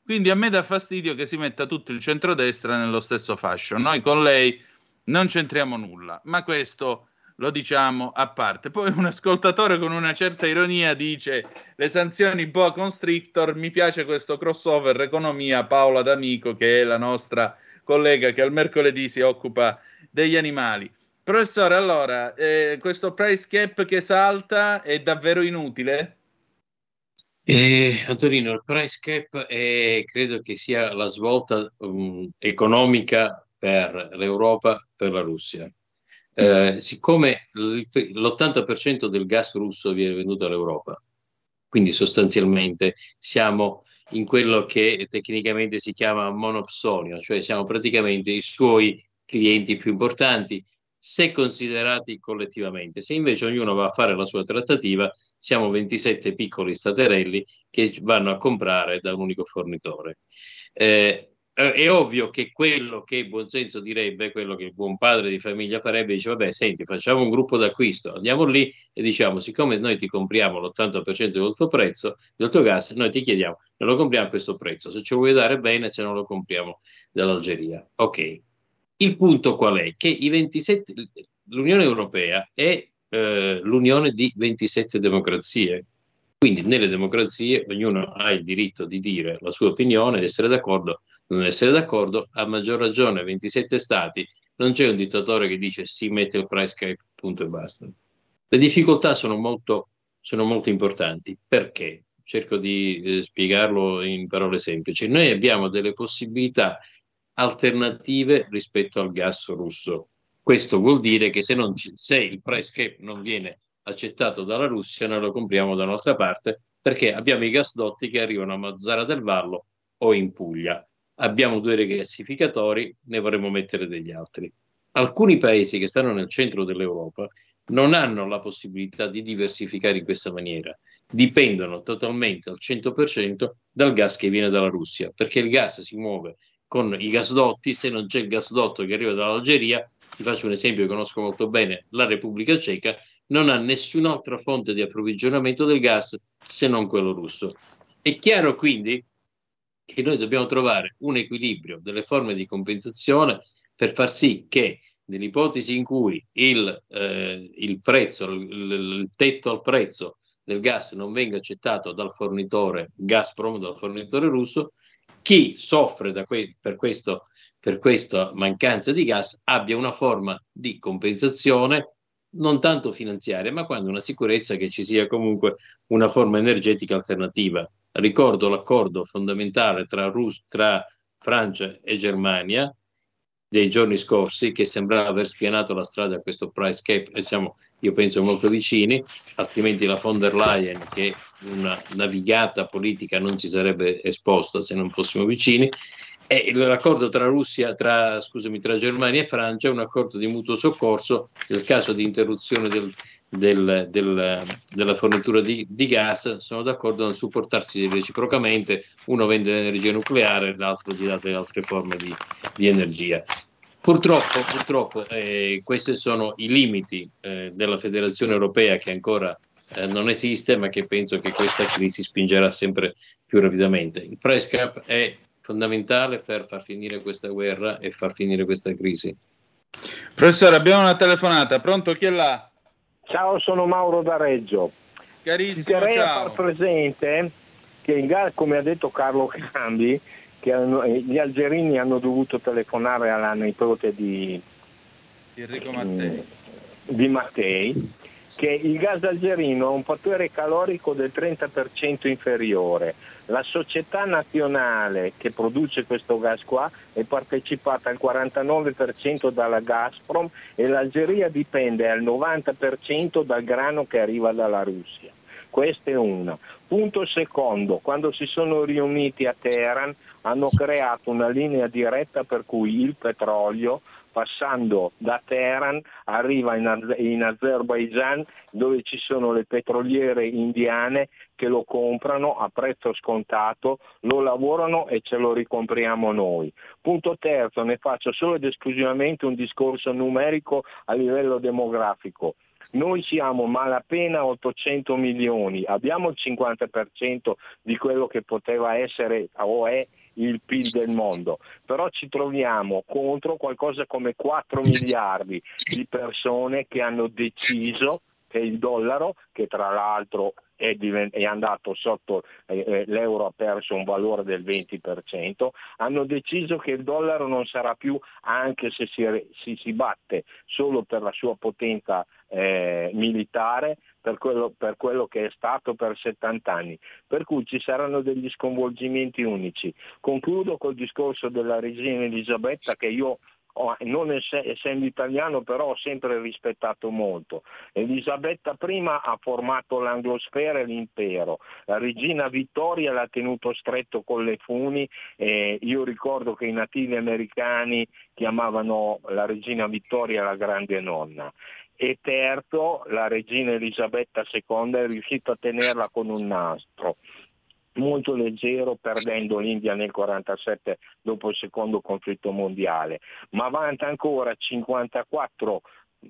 Quindi a me dà fastidio che si metta tutto il centrodestra nello stesso fascio. Noi con lei non c'entriamo nulla, ma questo lo diciamo a parte. Poi un ascoltatore con una certa ironia dice le sanzioni boa constrictor, mi piace questo crossover economia Paola D'Amico che è la nostra collega che al mercoledì si occupa degli animali. Professore, allora, eh, questo price cap che salta è davvero inutile? Eh, Antonino, il price cap è, credo che sia la svolta um, economica per l'Europa, per la Russia. Eh, siccome l'80% del gas russo viene venduto all'Europa, quindi sostanzialmente siamo in quello che tecnicamente si chiama monopsonio, cioè siamo praticamente i suoi clienti più importanti se considerati collettivamente. Se invece ognuno va a fare la sua trattativa, siamo 27 piccoli staterelli che vanno a comprare da un unico fornitore. Eh, è ovvio che quello che buon senso direbbe, quello che il buon padre di famiglia farebbe, dice vabbè senti facciamo un gruppo d'acquisto, andiamo lì e diciamo siccome noi ti compriamo l'80% del tuo prezzo, del tuo gas, noi ti chiediamo, non lo compriamo a questo prezzo, se ce lo vuoi dare bene, se non lo compriamo dall'Algeria. Ok, il punto qual è? Che i 27, l'Unione Europea è eh, l'unione di 27 democrazie, quindi nelle democrazie ognuno ha il diritto di dire la sua opinione, di essere d'accordo non essere d'accordo, a maggior ragione 27 stati, non c'è un dittatore che dice si mette il price cap, punto e basta. Le difficoltà sono molto, sono molto importanti. Perché? Cerco di eh, spiegarlo in parole semplici. Noi abbiamo delle possibilità alternative rispetto al gas russo. Questo vuol dire che se, ci, se il price cap non viene accettato dalla Russia, noi lo compriamo da un'altra parte perché abbiamo i gasdotti che arrivano a Mazzara del Vallo o in Puglia abbiamo due rigassificatori, ne vorremmo mettere degli altri. Alcuni paesi che stanno nel centro dell'Europa non hanno la possibilità di diversificare in questa maniera, dipendono totalmente al 100% dal gas che viene dalla Russia, perché il gas si muove con i gasdotti, se non c'è il gasdotto che arriva dall'Algeria, ti faccio un esempio che conosco molto bene, la Repubblica Ceca non ha nessun'altra fonte di approvvigionamento del gas se non quello russo. È chiaro quindi che noi dobbiamo trovare un equilibrio delle forme di compensazione per far sì che nell'ipotesi in cui il, eh, il prezzo, il, il, tetto al prezzo del gas non venga accettato dal fornitore Gazprom, dal fornitore russo, chi soffre que- per, questo, per questa mancanza di gas abbia una forma di compensazione non tanto finanziaria, ma quando una sicurezza che ci sia comunque una forma energetica alternativa Ricordo l'accordo fondamentale tra, Rus- tra Francia e Germania dei giorni scorsi che sembrava aver spianato la strada a questo price cap. Siamo, io penso, molto vicini, altrimenti la von der Leyen, che una navigata politica non ci sarebbe esposta se non fossimo vicini, e l'accordo tra Russia, tra, scusami, tra Germania e Francia è un accordo di mutuo soccorso nel caso di interruzione del, del, del, della fornitura di, di, gas sono d'accordo a supportarsi reciprocamente, uno vende l'energia nucleare, l'altro gli dà delle altre forme di, di energia. Purtroppo, purtroppo eh, questi sono i limiti eh, della Federazione Europea che ancora eh, non esiste, ma che penso che questa crisi spingerà sempre più rapidamente. Il price cap è fondamentale per far finire questa guerra e far finire questa crisi. Professore, abbiamo una telefonata, pronto? Chi è là? Ciao, sono Mauro da Reggio. Carissimo, Ti ciao. a far presente che in gara, come ha detto Carlo Cambi, che eh, gli algerini hanno dovuto telefonare alla nipote di Enrico Mattei. di Mattei che il gas algerino ha un fattore calorico del 30% inferiore. La società nazionale che produce questo gas qua è partecipata al 49% dalla Gazprom e l'Algeria dipende al 90% dal grano che arriva dalla Russia. Questa è una. Punto secondo, quando si sono riuniti a Teheran hanno creato una linea diretta per cui il petrolio passando da Teheran arriva in, Az- in Azerbaijan dove ci sono le petroliere indiane che lo comprano a prezzo scontato, lo lavorano e ce lo ricompriamo noi. Punto terzo, ne faccio solo ed esclusivamente un discorso numerico a livello demografico. Noi siamo malapena 800 milioni, abbiamo il 50% di quello che poteva essere o è il PIL del mondo, però ci troviamo contro qualcosa come 4 miliardi di persone che hanno deciso che il dollaro, che tra l'altro è, divent- è andato sotto, eh, eh l'euro ha perso un valore del 20%, hanno deciso che il dollaro non sarà più, anche se si, si, si batte solo per la sua potenza eh, militare, per quello, per quello, che è stato per 70 anni. Per cui ci saranno degli sconvolgimenti unici. Concludo col discorso della regina Elisabetta che io non essendo italiano però ho sempre rispettato molto. Elisabetta I ha formato l'anglosfera e l'impero, la regina Vittoria l'ha tenuto stretto con le funi, eh, io ricordo che i nativi americani chiamavano la regina Vittoria la grande nonna. E terzo la regina Elisabetta II è riuscita a tenerla con un nastro molto leggero perdendo l'India nel 1947 dopo il secondo conflitto mondiale, ma vanta ancora 54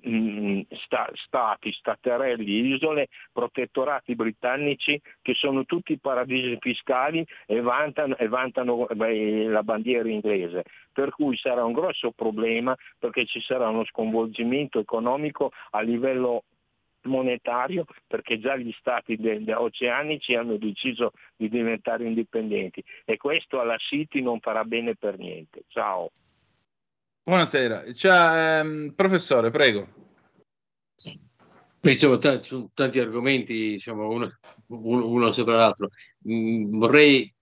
mm, sta, stati, staterelli, isole, protettorati britannici che sono tutti paradisi fiscali e vantano, e vantano beh, la bandiera inglese. Per cui sarà un grosso problema perché ci sarà uno sconvolgimento economico a livello monetario perché già gli stati oceanici hanno deciso di diventare indipendenti e questo alla City non farà bene per niente. Ciao. Buonasera, Ciao, ehm, professore, prego. Beh, diciamo, t- sono tanti argomenti, diciamo, uno, uno sopra l'altro. Mm, vorrei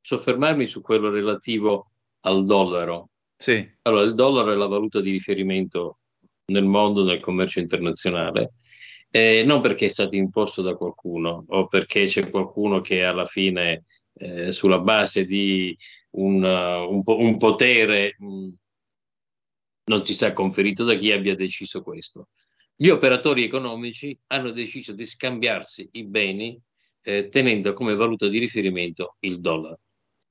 soffermarmi su quello relativo al dollaro. Sì. Allora, il dollaro è la valuta di riferimento nel mondo del commercio internazionale eh, non perché è stato imposto da qualcuno o perché c'è qualcuno che alla fine, eh, sulla base di un, uh, un, po- un potere, mh, mm, non ci sta conferito da chi abbia deciso questo. Gli operatori economici hanno deciso di scambiarsi i beni eh, tenendo come valuta di riferimento il dollaro.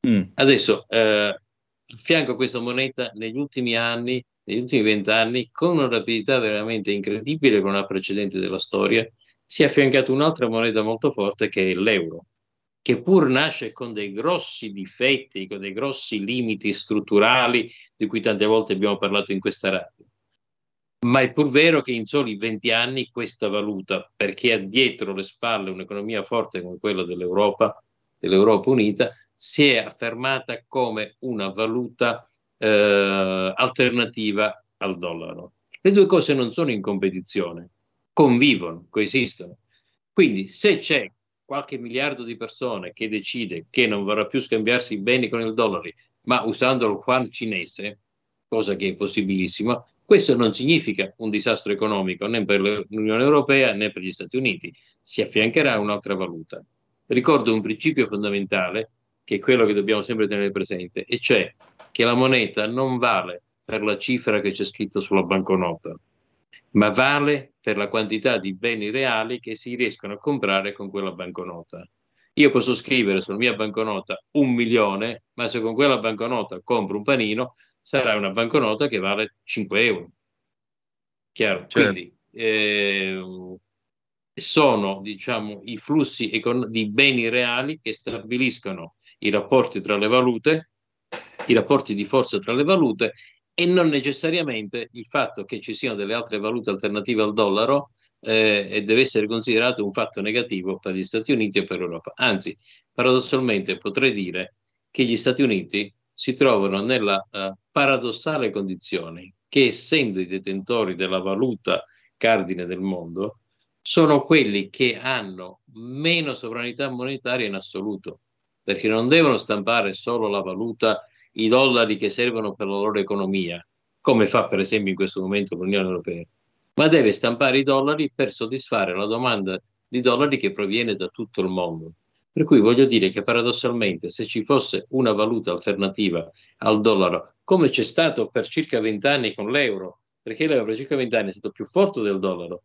Mm. Adesso, eh, a fianco a questa moneta, negli ultimi anni negli ultimi vent'anni, con una rapidità veramente incredibile, con una precedente della storia, si è affiancata un'altra moneta molto forte che è l'euro, che pur nasce con dei grossi difetti, con dei grossi limiti strutturali di cui tante volte abbiamo parlato in questa radio. Ma è pur vero che in soli 20 anni questa valuta, perché ha dietro le spalle un'economia forte come quella dell'Europa, dell'Europa Unita, si è affermata come una valuta eh, alternativa al dollaro. Le due cose non sono in competizione, convivono, coesistono. Quindi se c'è qualche miliardo di persone che decide che non vorrà più scambiarsi i beni con il dollaro, ma usando il yuan cinese, cosa che è possibilissima, questo non significa un disastro economico né per l'Unione Europea né per gli Stati Uniti, si affiancherà un'altra valuta. Ricordo un principio fondamentale che è quello che dobbiamo sempre tenere presente, e cioè che la moneta non vale per la cifra che c'è scritto sulla banconota, ma vale per la quantità di beni reali che si riescono a comprare con quella banconota. Io posso scrivere sulla mia banconota un milione, ma se con quella banconota compro un panino, sarà una banconota che vale 5 euro. Chiaro? Certo. Quindi eh, sono diciamo, i flussi econ- di beni reali che stabiliscono i rapporti tra le valute i rapporti di forza tra le valute e non necessariamente il fatto che ci siano delle altre valute alternative al dollaro eh, deve essere considerato un fatto negativo per gli Stati Uniti e per l'Europa. Anzi, paradossalmente potrei dire che gli Stati Uniti si trovano nella uh, paradossale condizione che essendo i detentori della valuta cardine del mondo, sono quelli che hanno meno sovranità monetaria in assoluto, perché non devono stampare solo la valuta i dollari che servono per la loro economia, come fa per esempio in questo momento l'Unione Europea, ma deve stampare i dollari per soddisfare la domanda di dollari che proviene da tutto il mondo. Per cui voglio dire che paradossalmente se ci fosse una valuta alternativa al dollaro, come c'è stato per circa vent'anni con l'euro, perché l'euro per circa vent'anni è stato più forte del dollaro,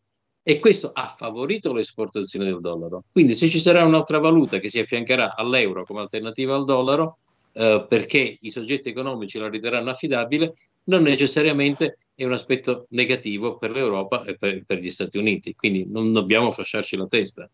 e questo ha favorito l'esportazione del dollaro. Quindi se ci sarà un'altra valuta che si affiancherà all'euro come alternativa al dollaro, eh, perché i soggetti economici la riterranno affidabile, non necessariamente è un aspetto negativo per l'Europa e per, per gli Stati Uniti. Quindi non dobbiamo fasciarci la testa.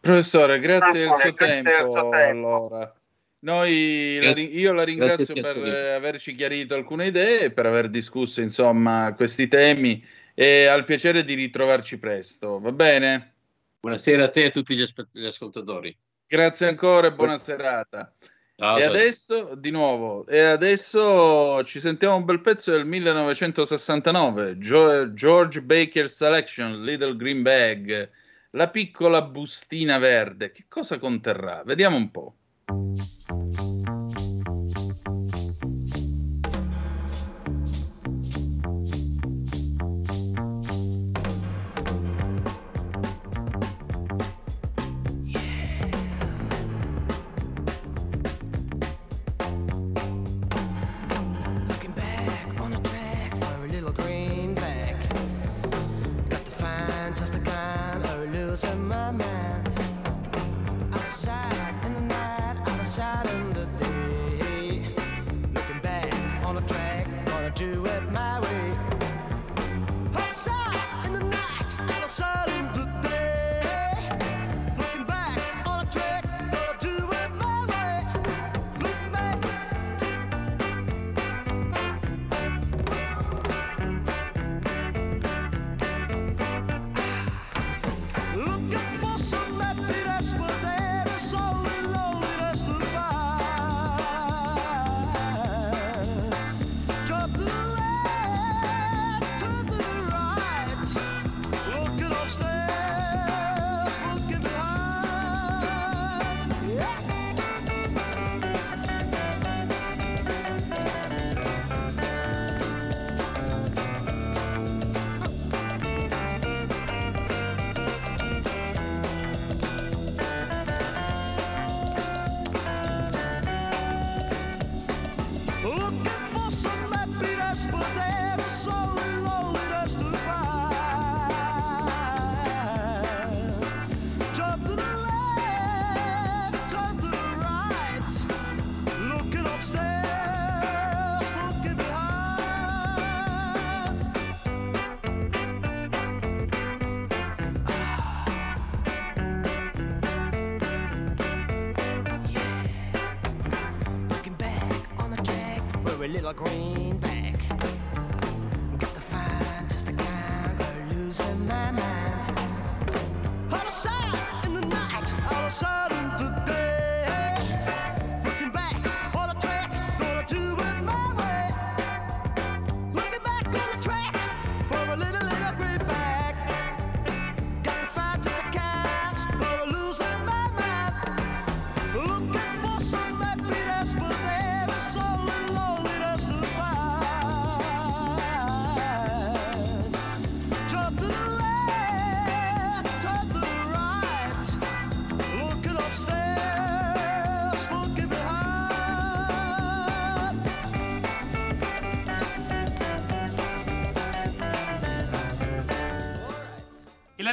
Professore, grazie, del, suo suo tempo. Allora. Noi, la io la ringrazio grazie per averci chiarito alcune idee e per aver discusso insomma questi temi e al piacere di ritrovarci presto, va bene? Buonasera a te e a tutti gli, aspe- gli ascoltatori. Grazie ancora e buona serata. Ciao, e ciao. adesso, di nuovo, e adesso ci sentiamo un bel pezzo del 1969, Gio- George Baker Selection, Little Green Bag, la piccola bustina verde. Che cosa conterrà? Vediamo un po'.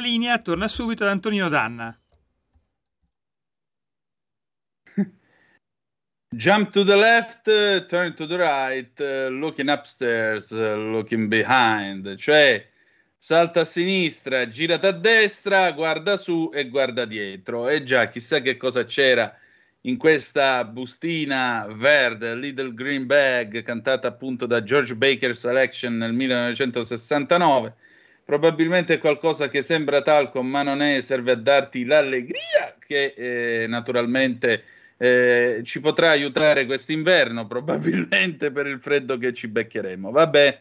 Linea torna subito ad Antonino Danna. [laughs] Jump to the left, turn to the right, looking upstairs, looking behind, cioè salta a sinistra, girata a destra, guarda su e guarda dietro. E già, chissà che cosa c'era in questa bustina verde, Little Green Bag, cantata appunto da George Baker Selection nel 1969. Probabilmente è qualcosa che sembra talco, ma non è, serve a darti l'allegria che eh, naturalmente eh, ci potrà aiutare quest'inverno, probabilmente per il freddo che ci beccheremo. Vabbè,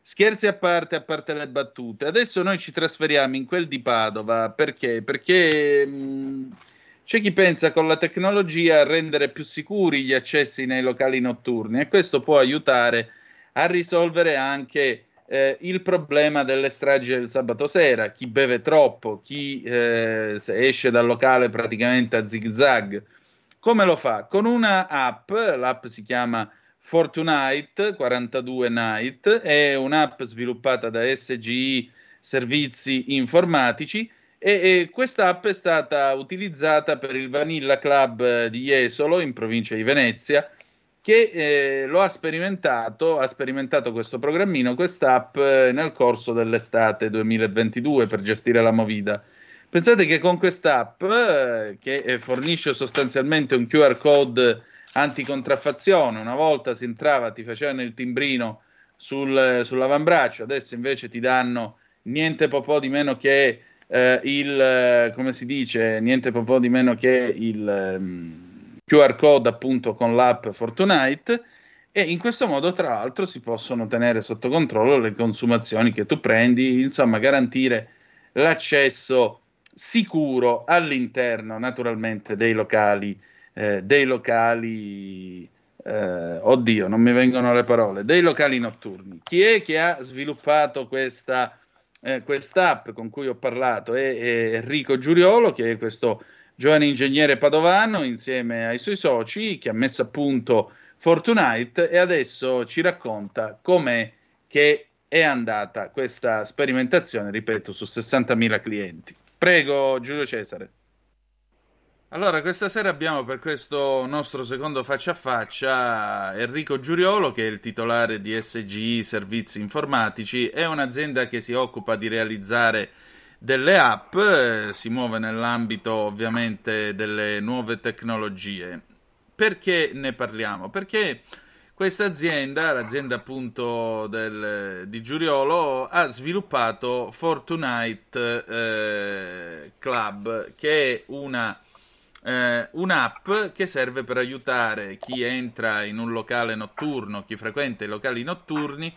scherzi a parte, a parte le battute. Adesso noi ci trasferiamo in quel di Padova perché? Perché mh, c'è chi pensa con la tecnologia a rendere più sicuri gli accessi nei locali notturni e questo può aiutare a risolvere anche eh, il problema delle stragi del sabato sera, chi beve troppo, chi eh, esce dal locale praticamente a zig zag. Come lo fa? Con una app, l'app si chiama Fortunite 42 Night, è un'app sviluppata da SGI Servizi Informatici e, e questa app è stata utilizzata per il Vanilla Club di Jesolo in provincia di Venezia che eh, lo ha sperimentato, ha sperimentato questo programmino, quest'app eh, nel corso dell'estate 2022 per gestire la movida. Pensate che con quest'app, eh, che eh, fornisce sostanzialmente un QR code anticontraffazione, una volta si entrava, ti facevano il timbrino sul, sull'avambraccio, adesso invece ti danno niente po' di meno che eh, il, eh, come si dice, niente po' di meno che il... QR code appunto con l'app Fortnite e in questo modo tra l'altro si possono tenere sotto controllo le consumazioni che tu prendi, insomma garantire l'accesso sicuro all'interno naturalmente dei locali, eh, dei locali eh, oddio non mi vengono le parole, dei locali notturni. Chi è che ha sviluppato questa eh, quest'app con cui ho parlato? È, è Enrico Giuriolo che è questo giovane ingegnere padovano insieme ai suoi soci che ha messo a punto Fortunite e adesso ci racconta com'è che è andata questa sperimentazione, ripeto, su 60.000 clienti. Prego Giulio Cesare. Allora, questa sera abbiamo per questo nostro secondo faccia a faccia Enrico Giuriolo, che è il titolare di SGI Servizi Informatici, è un'azienda che si occupa di realizzare delle app, eh, si muove nell'ambito ovviamente delle nuove tecnologie. Perché ne parliamo? Perché questa azienda, l'azienda appunto del, di Giuriolo, ha sviluppato Fortunite eh, Club, che è una, eh, un'app che serve per aiutare chi entra in un locale notturno, chi frequenta i locali notturni,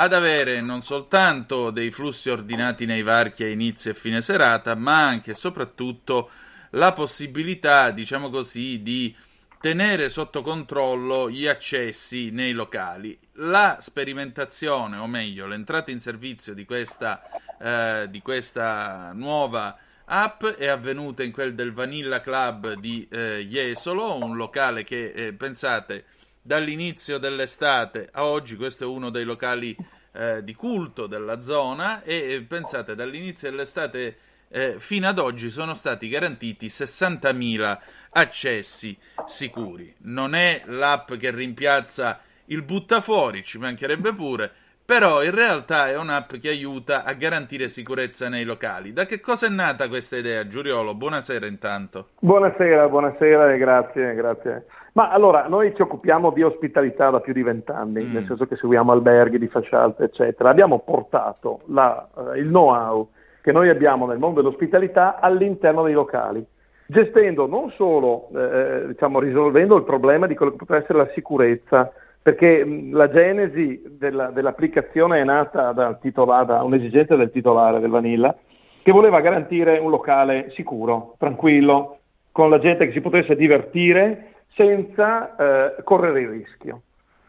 ad avere non soltanto dei flussi ordinati nei varchi a inizio e fine serata, ma anche e soprattutto la possibilità, diciamo così, di tenere sotto controllo gli accessi nei locali. La sperimentazione, o meglio, l'entrata in servizio di questa, eh, di questa nuova app è avvenuta in quel del Vanilla Club di eh, Jesolo, un locale che, eh, pensate, dall'inizio dell'estate a oggi questo è uno dei locali eh, di culto della zona e pensate dall'inizio dell'estate eh, fino ad oggi sono stati garantiti 60.000 accessi sicuri. Non è l'app che rimpiazza il buttafuori, ci mancherebbe pure, però in realtà è un'app che aiuta a garantire sicurezza nei locali. Da che cosa è nata questa idea, Giuriolo? Buonasera intanto. Buonasera, buonasera e grazie, grazie. Ma allora, noi ci occupiamo di ospitalità da più di vent'anni, mm. nel senso che seguiamo alberghi di facciate, eccetera. Abbiamo portato la, uh, il know-how che noi abbiamo nel mondo dell'ospitalità all'interno dei locali, gestendo non solo, eh, diciamo, risolvendo il problema di quello che potrebbe essere la sicurezza, perché mh, la genesi della, dell'applicazione è nata da, titolare, da un'esigenza del titolare del Vanilla, che voleva garantire un locale sicuro, tranquillo, con la gente che si potesse divertire senza eh, correre il rischio.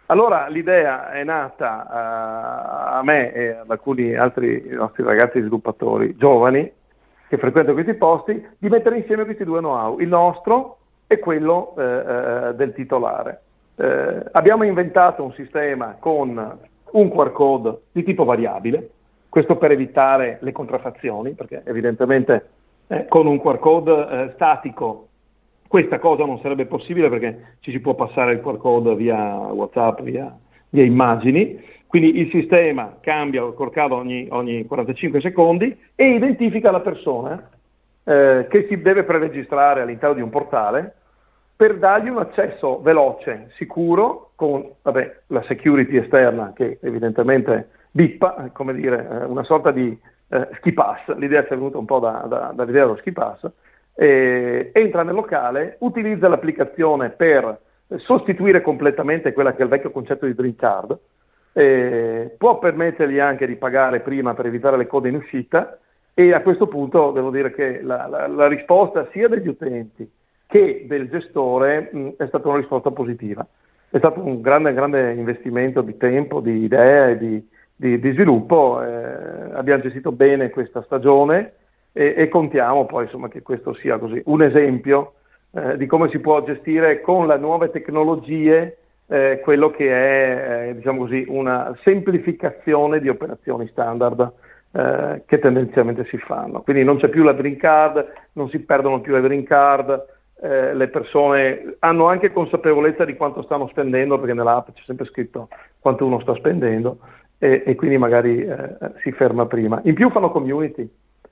Allora l'idea è nata uh, a me e ad alcuni altri nostri ragazzi sviluppatori giovani che frequentano questi posti di mettere insieme questi due know-how, il nostro e quello uh, uh, del titolare. abbiamo inventato un sistema con un QR code di tipo variabile, questo per evitare le contraffazioni, perché evidentemente eh, con un QR code statico questa cosa non sarebbe possibile perché ci si può passare il QR via WhatsApp, via, via immagini, quindi il sistema cambia il QR ogni, ogni 45 secondi e identifica la persona eh, che si deve preregistrare all'interno di un portale per dargli un accesso veloce, sicuro, con vabbè, la security esterna che evidentemente bippa, come dire, eh, una sorta di eh, ski pass, l'idea ci è venuta un po' da, da, dall'idea dello ski pass, eh, entra nel locale, utilizza l'applicazione per sostituire completamente quella che è il vecchio concetto di drink card, eh, può permettergli anche di pagare prima per evitare le code in uscita e a questo punto devo dire che la, la, la risposta sia degli utenti che del gestore mh, è stata una risposta positiva. È stato un grande, grande investimento di tempo, di idee, di, di, di sviluppo. Eh, abbiamo gestito bene questa stagione e, e contiamo poi insomma, che questo sia così un esempio eh, di come si può gestire con le nuove tecnologie eh, quello che è eh, diciamo così, una semplificazione di operazioni standard eh, che tendenzialmente si fanno. Quindi non c'è più la green card, non si perdono più le green card, eh, le persone hanno anche consapevolezza di quanto stanno spendendo, perché nell'app c'è sempre scritto quanto uno sta spendendo e, e quindi magari eh, si ferma prima. In più fanno community,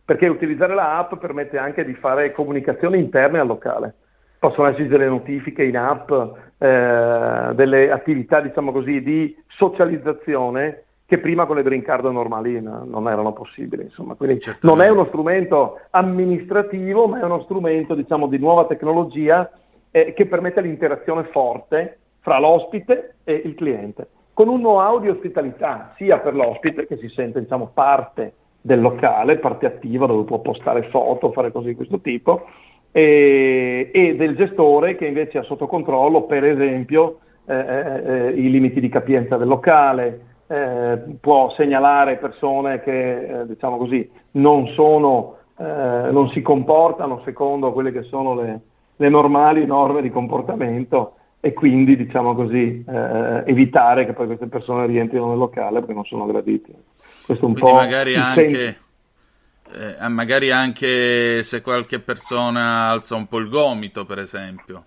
perché utilizzare l'app permette anche di fare comunicazioni interne al locale. Possono esserci delle notifiche in app, eh, delle attività, diciamo così, di socializzazione che prima con le green card normali no, non erano possibili. Insomma. Quindi non è uno strumento amministrativo, ma è uno strumento diciamo, di nuova tecnologia eh, che permette l'interazione forte fra l'ospite e il cliente, con un know-how di ospitalità sia per l'ospite che si sente diciamo, parte del locale, parte attiva dove può postare foto, fare cose di questo tipo, e, e del gestore che invece ha sotto controllo, per esempio, eh, eh, eh i limiti di capienza del locale, eh, può segnalare persone che, eh, diciamo così, non, sono, eh, non si comportano secondo quelle che sono le, le normali norme di comportamento e quindi, diciamo così, eh, evitare che poi queste persone rientrino nel locale perché non sono graditi. Questo un quindi po' magari anche, eh, magari anche se qualche persona alza un po' il gomito, per esempio.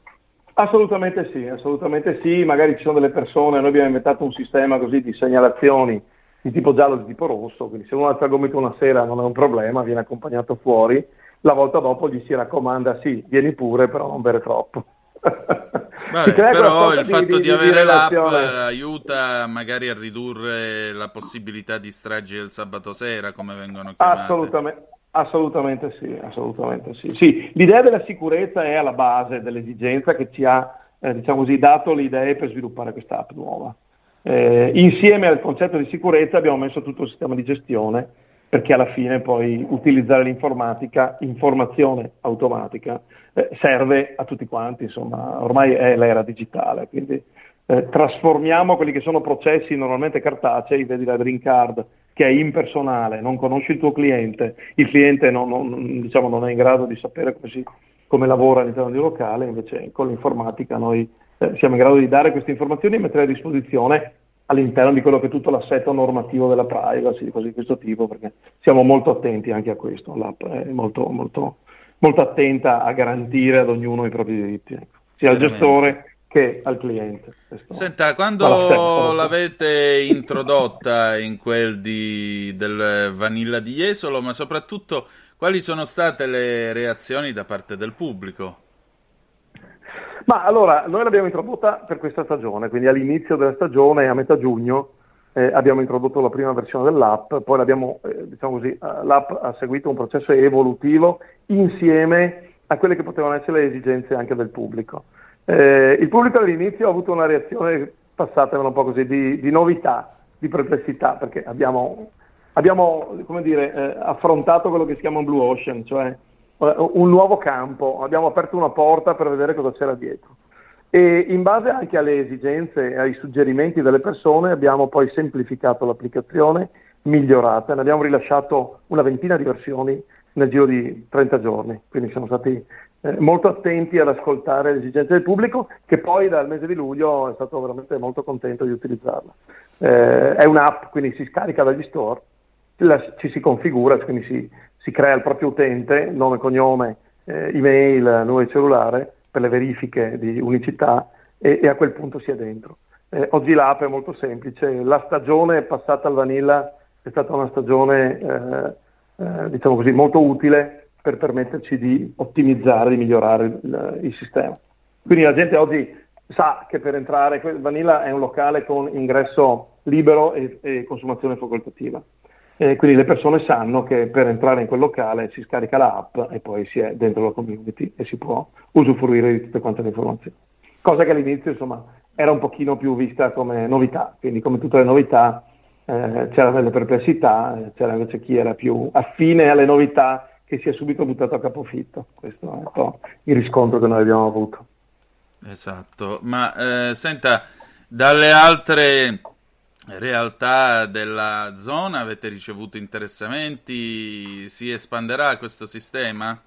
Assolutamente sì, assolutamente sì, magari ci sono delle persone, noi abbiamo inventato un sistema così di segnalazioni di tipo giallo e di tipo rosso, quindi se uno alza il gomito una sera non è un problema, viene accompagnato fuori, la volta dopo gli si raccomanda sì, vieni pure, però non bere troppo. [laughs] Vabbè, però il fatto di, di avere di l'app aiuta magari a ridurre la possibilità di stragi del sabato sera, come vengono chiamate. Assolutamente, Assolutamente sì, assolutamente sì. sì. L'idea della sicurezza è alla base dell'esigenza che ci ha eh, diciamo così, dato le idee per sviluppare questa app nuova. Eh, insieme al concetto di sicurezza abbiamo messo tutto il sistema di gestione perché alla fine poi utilizzare l'informatica, informazione automatica, eh, serve a tutti quanti, insomma, ormai è l'era digitale, quindi eh, trasformiamo quelli che sono processi normalmente cartacei, vedi la green card che è impersonale, non conosci il tuo cliente, il cliente non, non, diciamo, non è in grado di sapere come, si, come lavora all'interno di un locale, invece con l'informatica noi eh, siamo in grado di dare queste informazioni e mettere a disposizione all'interno di quello che è tutto l'assetto normativo della privacy, cose di questo tipo, perché siamo molto attenti anche a questo, l'app è molto, molto, molto attenta a garantire ad ognuno i propri diritti, ecco. sia al gestore che al cliente. Senta, quando l'avete introdotta in quel di, del Vanilla di Jesolo, ma soprattutto quali sono state le reazioni da parte del pubblico? Ma allora, noi l'abbiamo introdotta per questa stagione, quindi all'inizio della stagione, a metà giugno, eh, abbiamo introdotto la prima versione dell'app, poi l'abbiamo, eh, diciamo così, eh, l'app ha seguito un processo evolutivo insieme a quelle che potevano essere le esigenze anche del pubblico. Eh, il pubblico all'inizio ha avuto una reazione, passatemela un po' così, di, di novità, di perplessità, perché abbiamo, abbiamo dire, eh, affrontato quello che si chiama un blue ocean, cioè eh, un nuovo campo, abbiamo aperto una porta per vedere cosa c'era dietro. E in base anche alle esigenze e ai suggerimenti delle persone abbiamo poi semplificato l'applicazione, migliorata, ne abbiamo rilasciato una ventina di versioni nel giro di 30 giorni, quindi siamo stati eh, molto attenti ad ascoltare le esigenze del pubblico, che poi dal mese di luglio è stato veramente molto contento di utilizzarla. Eh, è un'app, quindi si scarica dagli store, la, ci si configura, quindi si, si, crea il proprio utente, nome, cognome, eh, email, numero di cellulare, per le verifiche di unicità e, e a quel punto si è dentro. Eh, oggi l'app è molto semplice, la stagione passata al vanilla è stata una stagione, eh, eh, diciamo così, molto utile per permetterci di ottimizzare, di migliorare il, il, sistema. Quindi la gente oggi sa che per entrare, Vanilla è un locale con ingresso libero e, e consumazione facoltativa. E quindi le persone sanno che per entrare in quel locale si scarica l'app e poi si è dentro la community e si può usufruire di tutte quante le informazioni. Cosa che all'inizio insomma era un pochino più vista come novità, quindi come tutte le novità eh, c'erano delle perplessità, eh, c'era invece chi era più affine alle novità che si è subito buttato a capofitto. Questo è un po' il riscontro che noi abbiamo avuto. Esatto, ma eh, senta, dalle altre realtà della zona? Avete ricevuto interessamenti? Si espanderà questo sistema?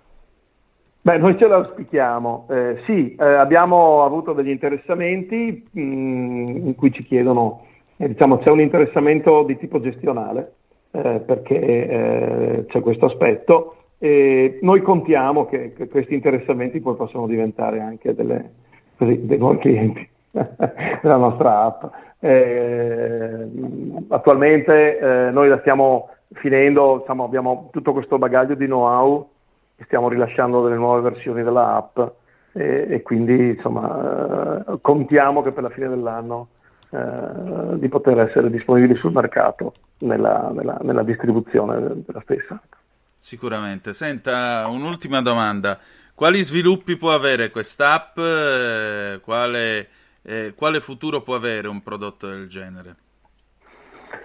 Beh, noi ce l'auspichiamo. Eh, sì, eh, abbiamo avuto degli interessamenti mh, in cui ci chiedono, eh, diciamo, c'è un interessamento di tipo gestionale, eh, perché eh, c'è questo aspetto, e noi contiamo che, che, questi interessamenti poi possano diventare anche delle, così, dei nuovi clienti [laughs] della nostra app. Eh, attualmente eh, noi la stiamo finendo, diciamo, abbiamo tutto questo bagaglio di know-how e stiamo rilasciando delle nuove versioni della app e, e quindi insomma, eh, contiamo che per la fine dell'anno eh, di poter essere disponibili sul mercato nella, nella, nella distribuzione della stessa. Sicuramente. Senta, un'ultima domanda. Quali sviluppi può avere quest'app? Eh, quale, eh, quale futuro può avere un prodotto del genere?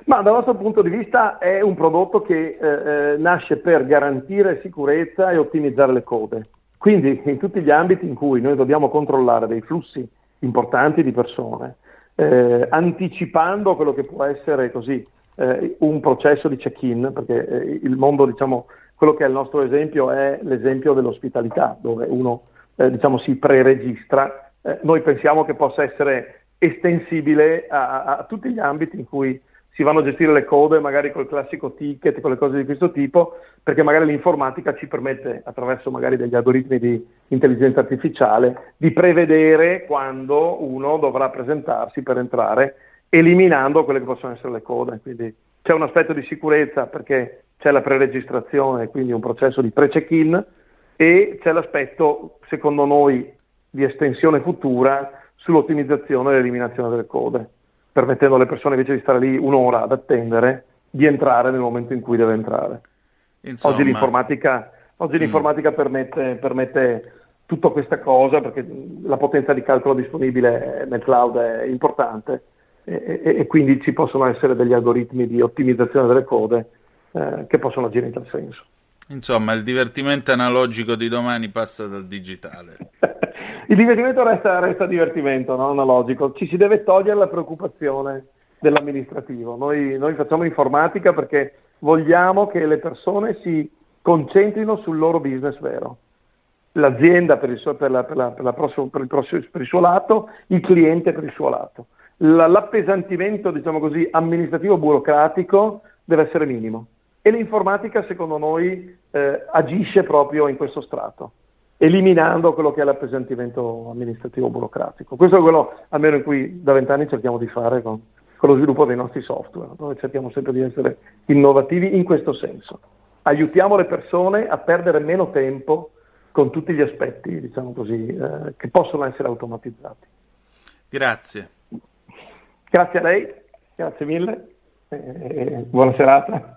Ma dal nostro punto di vista è un prodotto che eh, eh, nasce per garantire sicurezza e ottimizzare le code. Quindi in tutti gli ambiti in cui noi dobbiamo controllare dei flussi importanti di persone, eh, anticipando quello che può essere così eh, un processo di check-in, perché eh, il mondo diciamo, quello che è il nostro esempio è l'esempio dell'ospitalità, dove uno eh, diciamo, si pre-registra. Eh, noi pensiamo che possa essere estensibile a, a, tutti gli ambiti in cui si vanno a gestire le code, magari col classico ticket, con le cose di questo tipo, perché magari l'informatica ci permette, attraverso magari degli algoritmi di intelligenza artificiale, di prevedere quando uno dovrà presentarsi per entrare, eliminando quelle che possono essere le code. Quindi c'è un aspetto di sicurezza perché c'è la preregistrazione, quindi un processo di pre-check-in e c'è l'aspetto, secondo noi, di estensione futura sull'ottimizzazione e l'eliminazione delle code, permettendo alle persone invece di stare lì un'ora ad attendere, di entrare nel momento in cui deve entrare. Insomma... Oggi l'informatica, oggi mm. l'informatica permette, permette tutta questa cosa perché la potenza di calcolo disponibile nel cloud è importante e, e, e quindi ci possono essere degli algoritmi di ottimizzazione delle code eh, che possono agire in tal senso. Insomma, il divertimento analogico di domani passa dal digitale. [laughs] il divertimento resta, resta divertimento, no? analogico. Ci si deve togliere la preoccupazione dell'amministrativo. Noi, noi facciamo informatica perché vogliamo che le persone si concentrino sul loro business vero. L'azienda per il suo, per la, per la, per prossimo, il, prossimo, il suo lato, il cliente per il suo lato. L'appesantimento, diciamo così, amministrativo burocratico deve essere minimo e l'informatica secondo noi eh, agisce proprio in questo strato, eliminando quello che è l'appesantimento amministrativo burocratico. Questo è quello almeno in cui da vent'anni cerchiamo di fare con, con lo sviluppo dei nostri software, noi cerchiamo sempre di essere innovativi in questo senso. Aiutiamo le persone a perdere meno tempo con tutti gli aspetti, diciamo così, eh, che possono essere automatizzati. Grazie. Grazie a lei, grazie mille, eh, buona serata.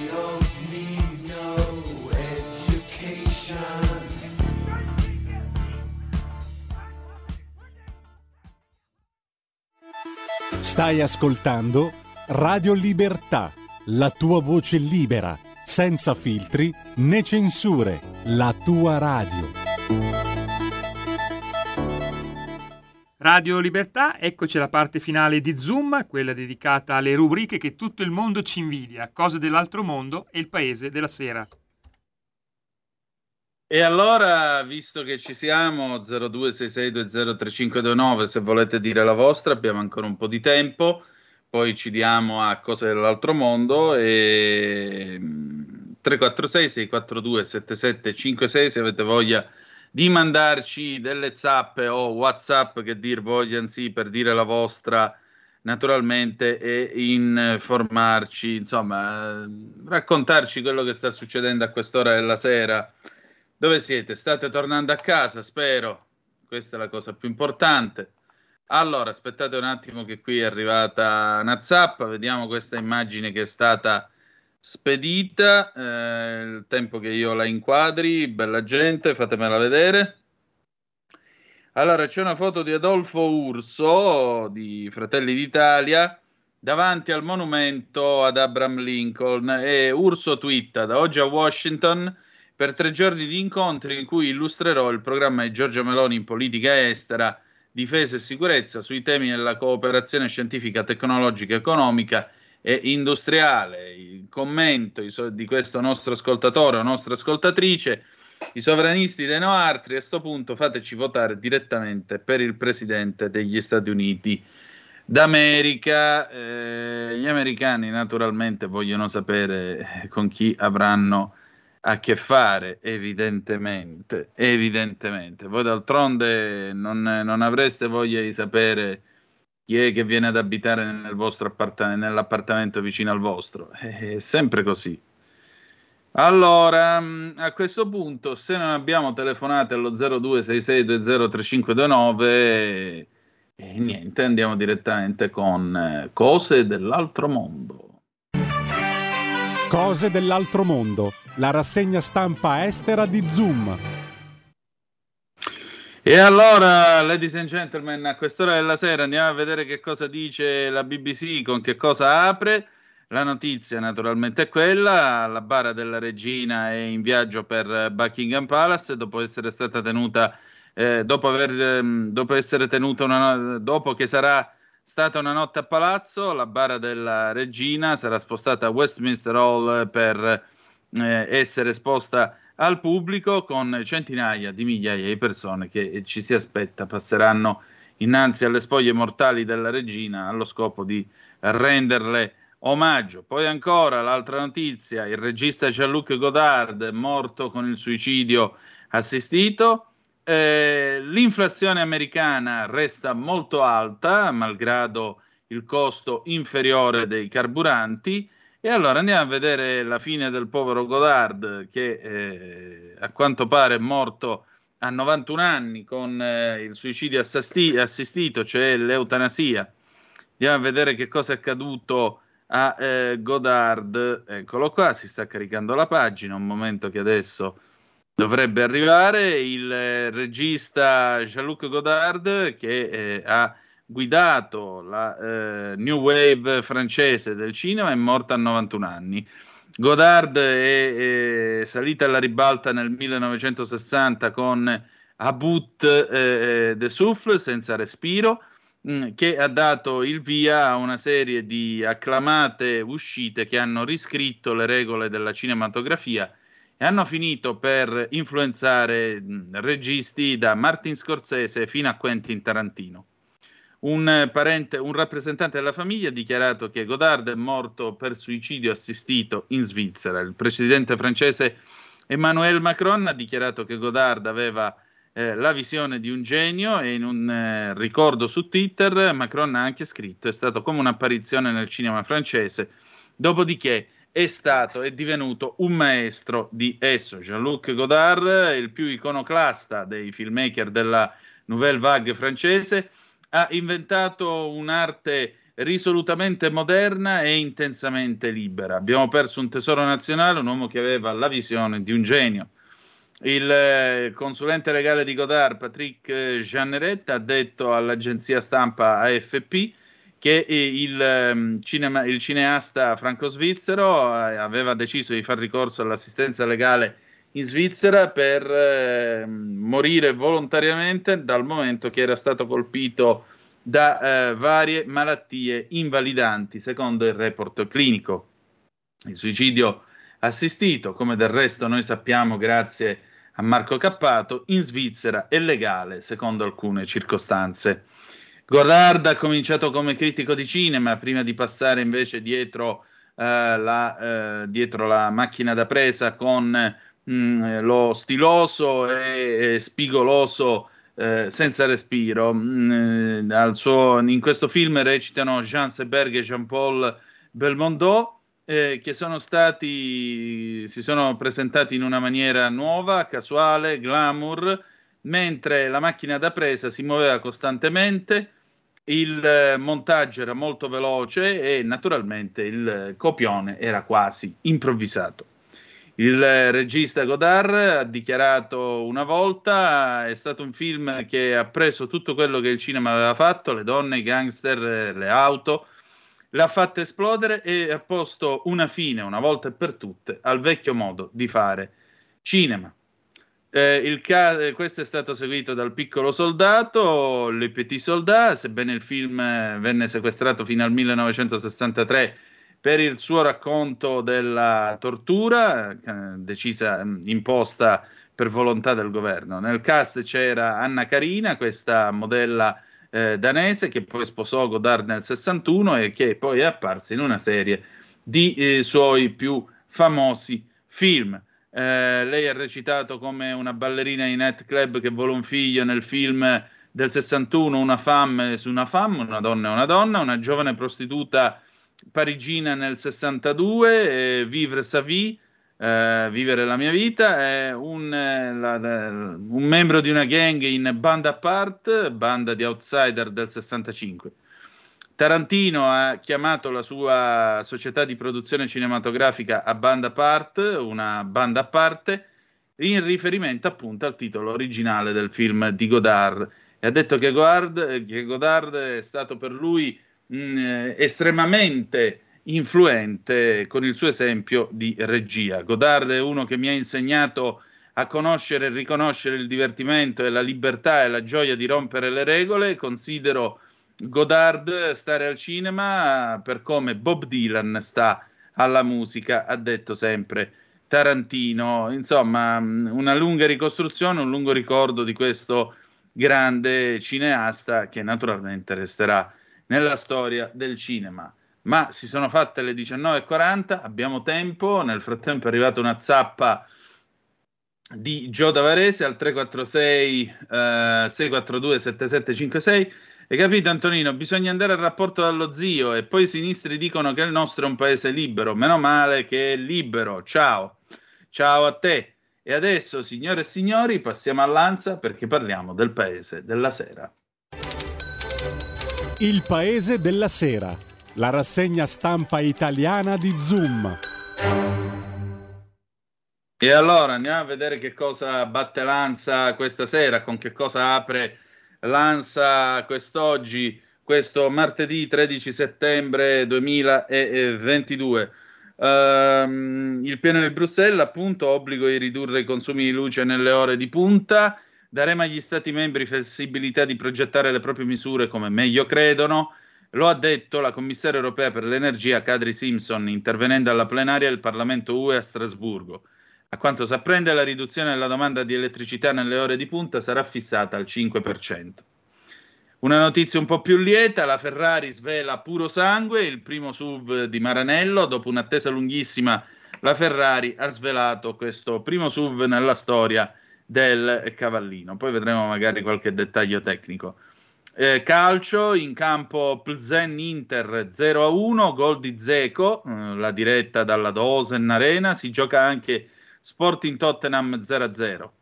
Stai ascoltando Radio Libertà, la tua voce libera, senza filtri né censure, la tua radio. Radio Libertà, eccoci alla parte finale di Zoom, quella dedicata alle rubriche che tutto il mondo ci invidia, cose dell'altro mondo e il paese della sera. E allora, visto che ci siamo, 0266203529, se volete dire la vostra, abbiamo ancora un po' di tempo, poi ci diamo a cose dell'altro mondo e 346 642 7756 se avete voglia di mandarci delle zappe o whatsapp che dir vogliano sì per dire la vostra naturalmente e informarci insomma raccontarci quello che sta succedendo a quest'ora della sera dove siete? state tornando a casa spero. Questa è la cosa più importante. Allora aspettate un attimo che qui è arrivata una zappa vediamo questa immagine che è stata spedita, eh, il tempo che io la inquadri, bella gente, fatemela vedere. Allora, c'è una foto di Adolfo Urso di Fratelli d'Italia davanti al monumento ad Abraham Lincoln. E Urso twitta da oggi a Washington per tre giorni di incontri in cui illustrerò il programma di Giorgia Meloni in politica estera, difesa e sicurezza sui temi della cooperazione scientifica, tecnologica economica e industriale. Il commento di questo nostro ascoltatore o nostra ascoltatrice, i sovranisti dei no altri, a questo punto fateci votare direttamente per il presidente degli Stati Uniti d'America. Eh, gli americani naturalmente vogliono sapere con chi avranno a che fare, evidentemente, evidentemente. Voi d'altronde non, non avreste voglia di sapere chi è che viene ad abitare nel vostro appart- nell'appartamento vicino al vostro. È sempre così. Allora, a questo punto, se non abbiamo telefonate allo 0266203529, eh, niente, andiamo direttamente con eh, cose dell'altro mondo. Cose dell'altro mondo, la rassegna stampa estera di Zoom. E allora, ladies and gentlemen, a quest'ora della sera andiamo a vedere che cosa dice la BBC, con che cosa apre. La notizia naturalmente è quella, la bara della regina è in viaggio per Buckingham Palace dopo essere stata tenuta, eh, dopo, aver, ehm, dopo essere tenuta una, dopo che sarà stata una notte a palazzo, la bara della regina sarà spostata a Westminster Hall per eh, essere esposta al pubblico con centinaia di migliaia di persone che ci si aspetta passeranno innanzi alle spoglie mortali della regina allo scopo di renderle omaggio. Poi ancora l'altra notizia, il regista Jean-Luc Godard morto con il suicidio assistito. Eh, l'inflazione americana resta molto alta, malgrado il costo inferiore dei carburanti. E allora andiamo a vedere la fine del povero Godard che eh, a quanto pare è morto a 91 anni con eh, il suicidio assasti- assistito, cioè l'eutanasia. Andiamo a vedere che cosa è accaduto a eh, Godard. Eccolo qua, si sta caricando la pagina, un momento che adesso dovrebbe arrivare. Il eh, regista Jean-Luc Godard che eh, ha guidato la eh, New Wave francese del cinema, è morta a 91 anni. Godard è, è salita alla ribalta nel 1960 con A Bout eh, de Souffle, senza respiro, mh, mm, che ha dato il via a una serie di acclamate uscite che hanno riscritto le regole della cinematografia e hanno finito per influenzare mh, mm, registi da Martin Scorsese fino a Quentin Tarantino. Un, parente, un rappresentante della famiglia ha dichiarato che Godard è morto per suicidio assistito in Svizzera. Il presidente francese Emmanuel Macron ha dichiarato che Godard aveva eh, la visione di un genio e in un eh, ricordo su Twitter Macron ha anche scritto è stato come un'apparizione nel cinema francese, dopodiché è stato e divenuto un maestro di esso. Jean-Luc Godard, il più iconoclasta dei filmmaker della Nouvelle Vague francese, ha inventato un'arte risolutamente moderna e intensamente libera. Abbiamo perso un tesoro nazionale, un uomo che aveva la visione di un genio. Il eh, consulente legale di Godard, Patrick Jeanneret, ha detto all'agenzia stampa AFP che il, ehm, cinema, il cineasta franco-svizzero eh, aveva deciso di far ricorso all'assistenza legale in Svizzera per eh, morire volontariamente dal momento che era stato colpito da eh, varie malattie invalidanti, secondo il report clinico. Il suicidio assistito, come del resto noi sappiamo grazie a Marco Cappato, in Svizzera è legale secondo alcune circostanze. Godard ha cominciato come critico di cinema prima di passare invece dietro, eh, la, eh, dietro la macchina da presa con mh, lo stiloso e, e spigoloso eh, senza respiro. Mh, suo, in questo film recitano Jean Seberg e Jean-Paul Belmondo. Eh, che sono stati, si sono presentati in una maniera nuova, casuale, glamour, mentre la macchina da presa si muoveva costantemente, il eh, montaggio era molto veloce e naturalmente il copione era quasi improvvisato. Il regista Godard ha dichiarato una volta: è stato un film che ha preso tutto quello che il cinema aveva fatto, le donne, i gangster, le auto, l'ha fatta esplodere e ha posto una fine, una volta e per tutte, al vecchio modo di fare cinema. Eh, ca- questo è stato seguito dal piccolo soldato, Le Petit Soldat, sebbene il film venne sequestrato fino al 1963 per il suo racconto della tortura, eh, decisa, mm, imposta per volontà del governo. Nel cast c'era Anna Carina, questa modella eh, danese che poi sposò Godard nel 61 e che poi è apparsa in una serie di eh, suoi più famosi film. Eh, lei ha recitato come una ballerina in Night Club che vuole un figlio nel film del 61, Una femme su una femme, una donna e una donna, una giovane prostituta parigina nel 62, eh, Vivre sa vie, eh, Vivere la mia vita, è un, eh, la, la, un, membro di una gang in Band Apart, banda di outsider del 65. Tarantino ha chiamato la sua società di produzione cinematografica a Band Apart, una banda a parte, in riferimento appunto al titolo originale del film di Godard. E ha detto che Godard, che Godard è stato per lui mh, mm, estremamente influente con il suo esempio di regia. Godard è uno che mi ha insegnato a conoscere e riconoscere il divertimento e la libertà e la gioia di rompere le regole. Considero Godard stare al cinema per come Bob Dylan sta alla musica, ha detto sempre Tarantino. Insomma, mm, una lunga ricostruzione, un lungo ricordo di questo grande cineasta che naturalmente resterà nella storia del cinema. Ma si sono fatte le 19.40, abbiamo tempo, nel frattempo è arrivata una zappa di Gio Davarese al 346 eh, 642 7756 hai capito Antonino? Bisogna andare al rapporto dallo zio e poi i sinistri dicono che il nostro è un paese libero. Meno male che è libero. Ciao. Ciao a te. E adesso, signore e signori, passiamo all'Ansa perché parliamo del paese della sera. Il paese della sera, la rassegna stampa italiana di Zoom. E allora andiamo a vedere che cosa batte l'Ansa questa sera, con che cosa apre l'Ansa quest'oggi, questo martedì 13 settembre 2022. Uh, ehm, il piano di Bruxelles, appunto, obbligo di ridurre i consumi di luce nelle ore di punta Daremo agli Stati membri flessibilità di progettare le proprie misure come meglio credono. Lo ha detto la commissaria europea per l'energia Kadri Simpson intervenendo alla plenaria del Parlamento UE a Strasburgo. A quanto si la riduzione della domanda di elettricità nelle ore di punta sarà fissata al 5%. Una notizia un po' più lieta, la Ferrari svela puro sangue, il primo SUV di Maranello, dopo un'attesa lunghissima, la Ferrari ha svelato questo primo SUV nella storia del Cavallino. Poi vedremo magari qualche dettaglio tecnico. Eh, calcio in campo Plzen Inter 0 a 1, gol di Zeco, eh, la diretta dalla Dosen Arena. Si gioca anche Sporting Tottenham 0 a 0.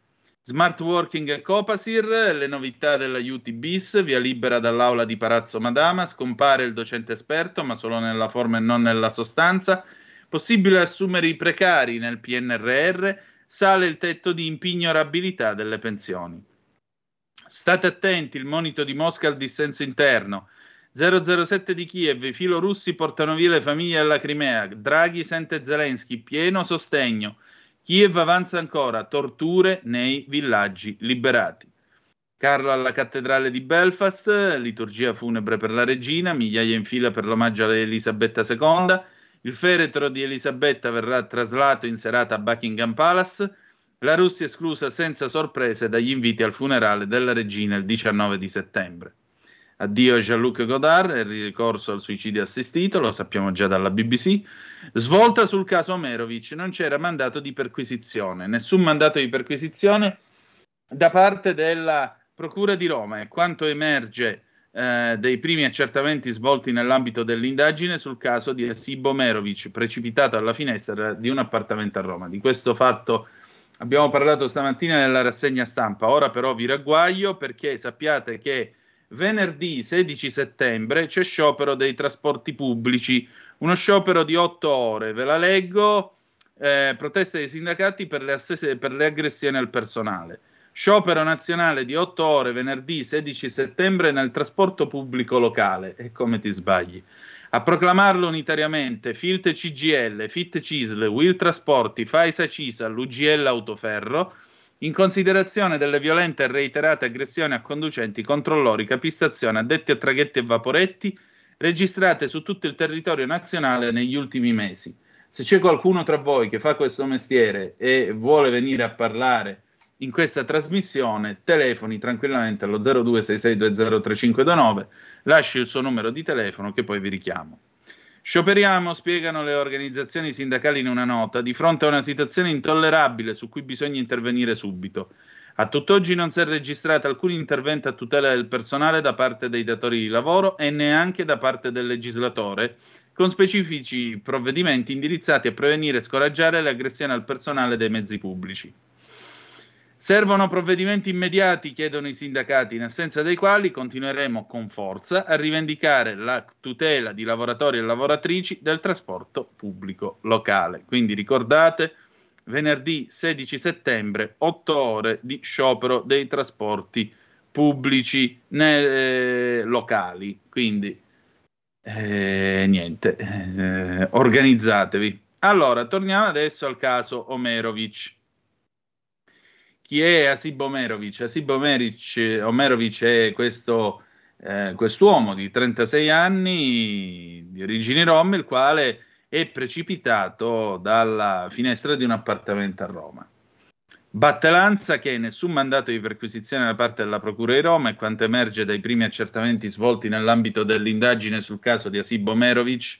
Smart Working e Copasir, le novità della UTBIS, via libera dall'aula di Palazzo Madama, scompare il docente esperto, ma solo nella forma e non nella sostanza. Possibile assumere i precari nel PNRR, sale il tetto di impignorabilità delle pensioni. State attenti, il monito di Mosca al dissenso interno. 007 di Kiev, i filorussi portano via le famiglie alla Crimea. Draghi sente Zelensky, pieno sostegno. Kiev avanza ancora, torture nei villaggi liberati. Carlo alla cattedrale di Belfast, liturgia funebre per la regina, migliaia in fila per l'omaggio a Elisabetta II. Il feretro di Elisabetta verrà traslato in serata a Buckingham Palace. La Russia esclusa senza sorprese dagli inviti al funerale della regina il 19 di settembre. Addio a Jean-Luc Godard, è ricorso al suicidio assistito, lo sappiamo già dalla BBC. Svolta sul caso Omerovic, non c'era mandato di perquisizione, nessun mandato di perquisizione da parte della Procura di Roma e quanto emerge eh, dei primi accertamenti svolti nell'ambito dell'indagine sul caso di Asibo Merovic, precipitato alla finestra di un appartamento a Roma. Di questo fatto abbiamo parlato stamattina nella rassegna stampa, ora però vi ragguaglio perché sappiate che venerdì 16 settembre c'è sciopero dei trasporti pubblici, uno sciopero di otto ore, ve la leggo, eh, protesta dei sindacati per le, assese, per le aggressioni al personale. Sciopero nazionale di 8 ore venerdì 16 settembre nel trasporto pubblico locale. E come ti sbagli? A proclamarlo unitariamente FILT CGL, FIT CISL, Will Trasporti, FAISA CISA, l'UGL Autoferro, in considerazione delle violente e reiterate aggressioni a conducenti, controllori, capistazione, addetti a traghetti e vaporetti registrate su tutto il territorio nazionale negli ultimi mesi. Se c'è qualcuno tra voi che fa questo mestiere e vuole venire a parlare in questa trasmissione, telefoni tranquillamente allo 0266203529, lasci il suo numero di telefono che poi vi richiamo. Scioperiamo, spiegano le organizzazioni sindacali in una nota, di fronte a una situazione intollerabile su cui bisogna intervenire subito. A tutt'oggi non si è registrato alcun intervento a tutela del personale da parte dei datori di lavoro e neanche da parte del legislatore, con specifici provvedimenti indirizzati a prevenire e scoraggiare le aggressioni al personale dei mezzi pubblici. Servono provvedimenti immediati, chiedono i sindacati, in assenza dei quali continueremo con forza a rivendicare la tutela di lavoratori e lavoratrici del trasporto pubblico locale. Quindi ricordate, venerdì 16 settembre, 8 ore di sciopero dei trasporti pubblici ne- eh, locali. Quindi eh, niente, eh, organizzatevi. Allora, torniamo adesso al caso Omerovic. Chi è Asib Omerovic? Asib Omerovic, Omerovic è questo, eh, quest'uomo di 36 anni, di origini rom, il quale è precipitato dalla finestra di un appartamento a Roma. Battelanza che nessun mandato di perquisizione da parte della Procura di Roma e quanto emerge dai primi accertamenti svolti nell'ambito dell'indagine sul caso di Asib Omerovic,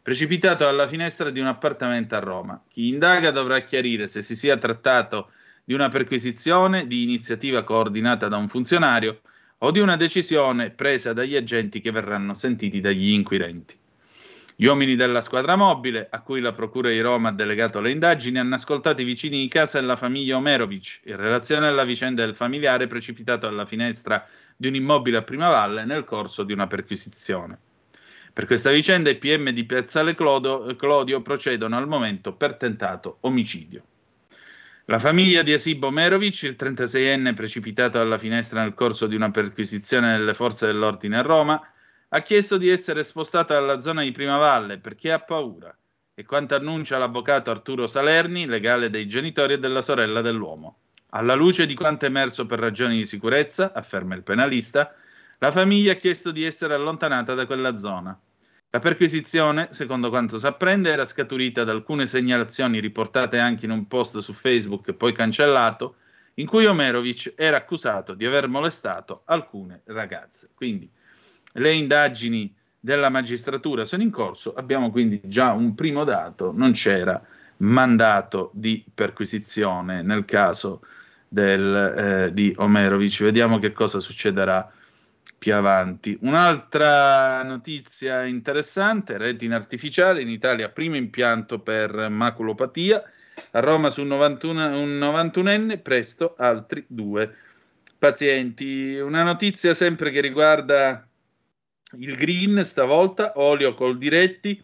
precipitato dalla finestra di un appartamento a Roma. Chi indaga dovrà chiarire se si sia trattato di una perquisizione di iniziativa coordinata da un funzionario o di una decisione presa dagli agenti che verranno sentiti dagli inquirenti. Gli uomini della squadra mobile, a cui la Procura di Roma ha delegato le indagini, hanno ascoltato i vicini di casa della famiglia Omerovic in relazione alla vicenda del familiare precipitato alla finestra di un immobile a Primavalle nel corso di una perquisizione. Per questa vicenda i PM di Piazzale Clodio, Clodio procedono al momento per tentato omicidio. La famiglia di Asibo Merovic, il 36enne precipitato dalla finestra nel corso di una perquisizione delle forze dell'ordine a Roma, ha chiesto di essere spostata dalla zona di Primavalle perché ha paura. E quanto annuncia l'avvocato Arturo Salerni, legale dei genitori e della sorella dell'uomo. Alla luce di quanto emerso per ragioni di sicurezza, afferma il penalista, la famiglia ha chiesto di essere allontanata da quella zona. La perquisizione, secondo quanto si apprende, era scaturita da alcune segnalazioni riportate anche in un post su Facebook poi cancellato, in cui Omerovic era accusato di aver molestato alcune ragazze. Quindi le indagini della magistratura sono in corso, abbiamo quindi già un primo dato, non c'era mandato di perquisizione nel caso del, eh, di Omerovic. Vediamo che cosa succederà più avanti. Un'altra notizia interessante, retina artificiale, in Italia primo impianto per maculopatia, a Roma su 91, un 91enne, presto altri due pazienti. Una notizia sempre che riguarda il green, stavolta olio col diretti,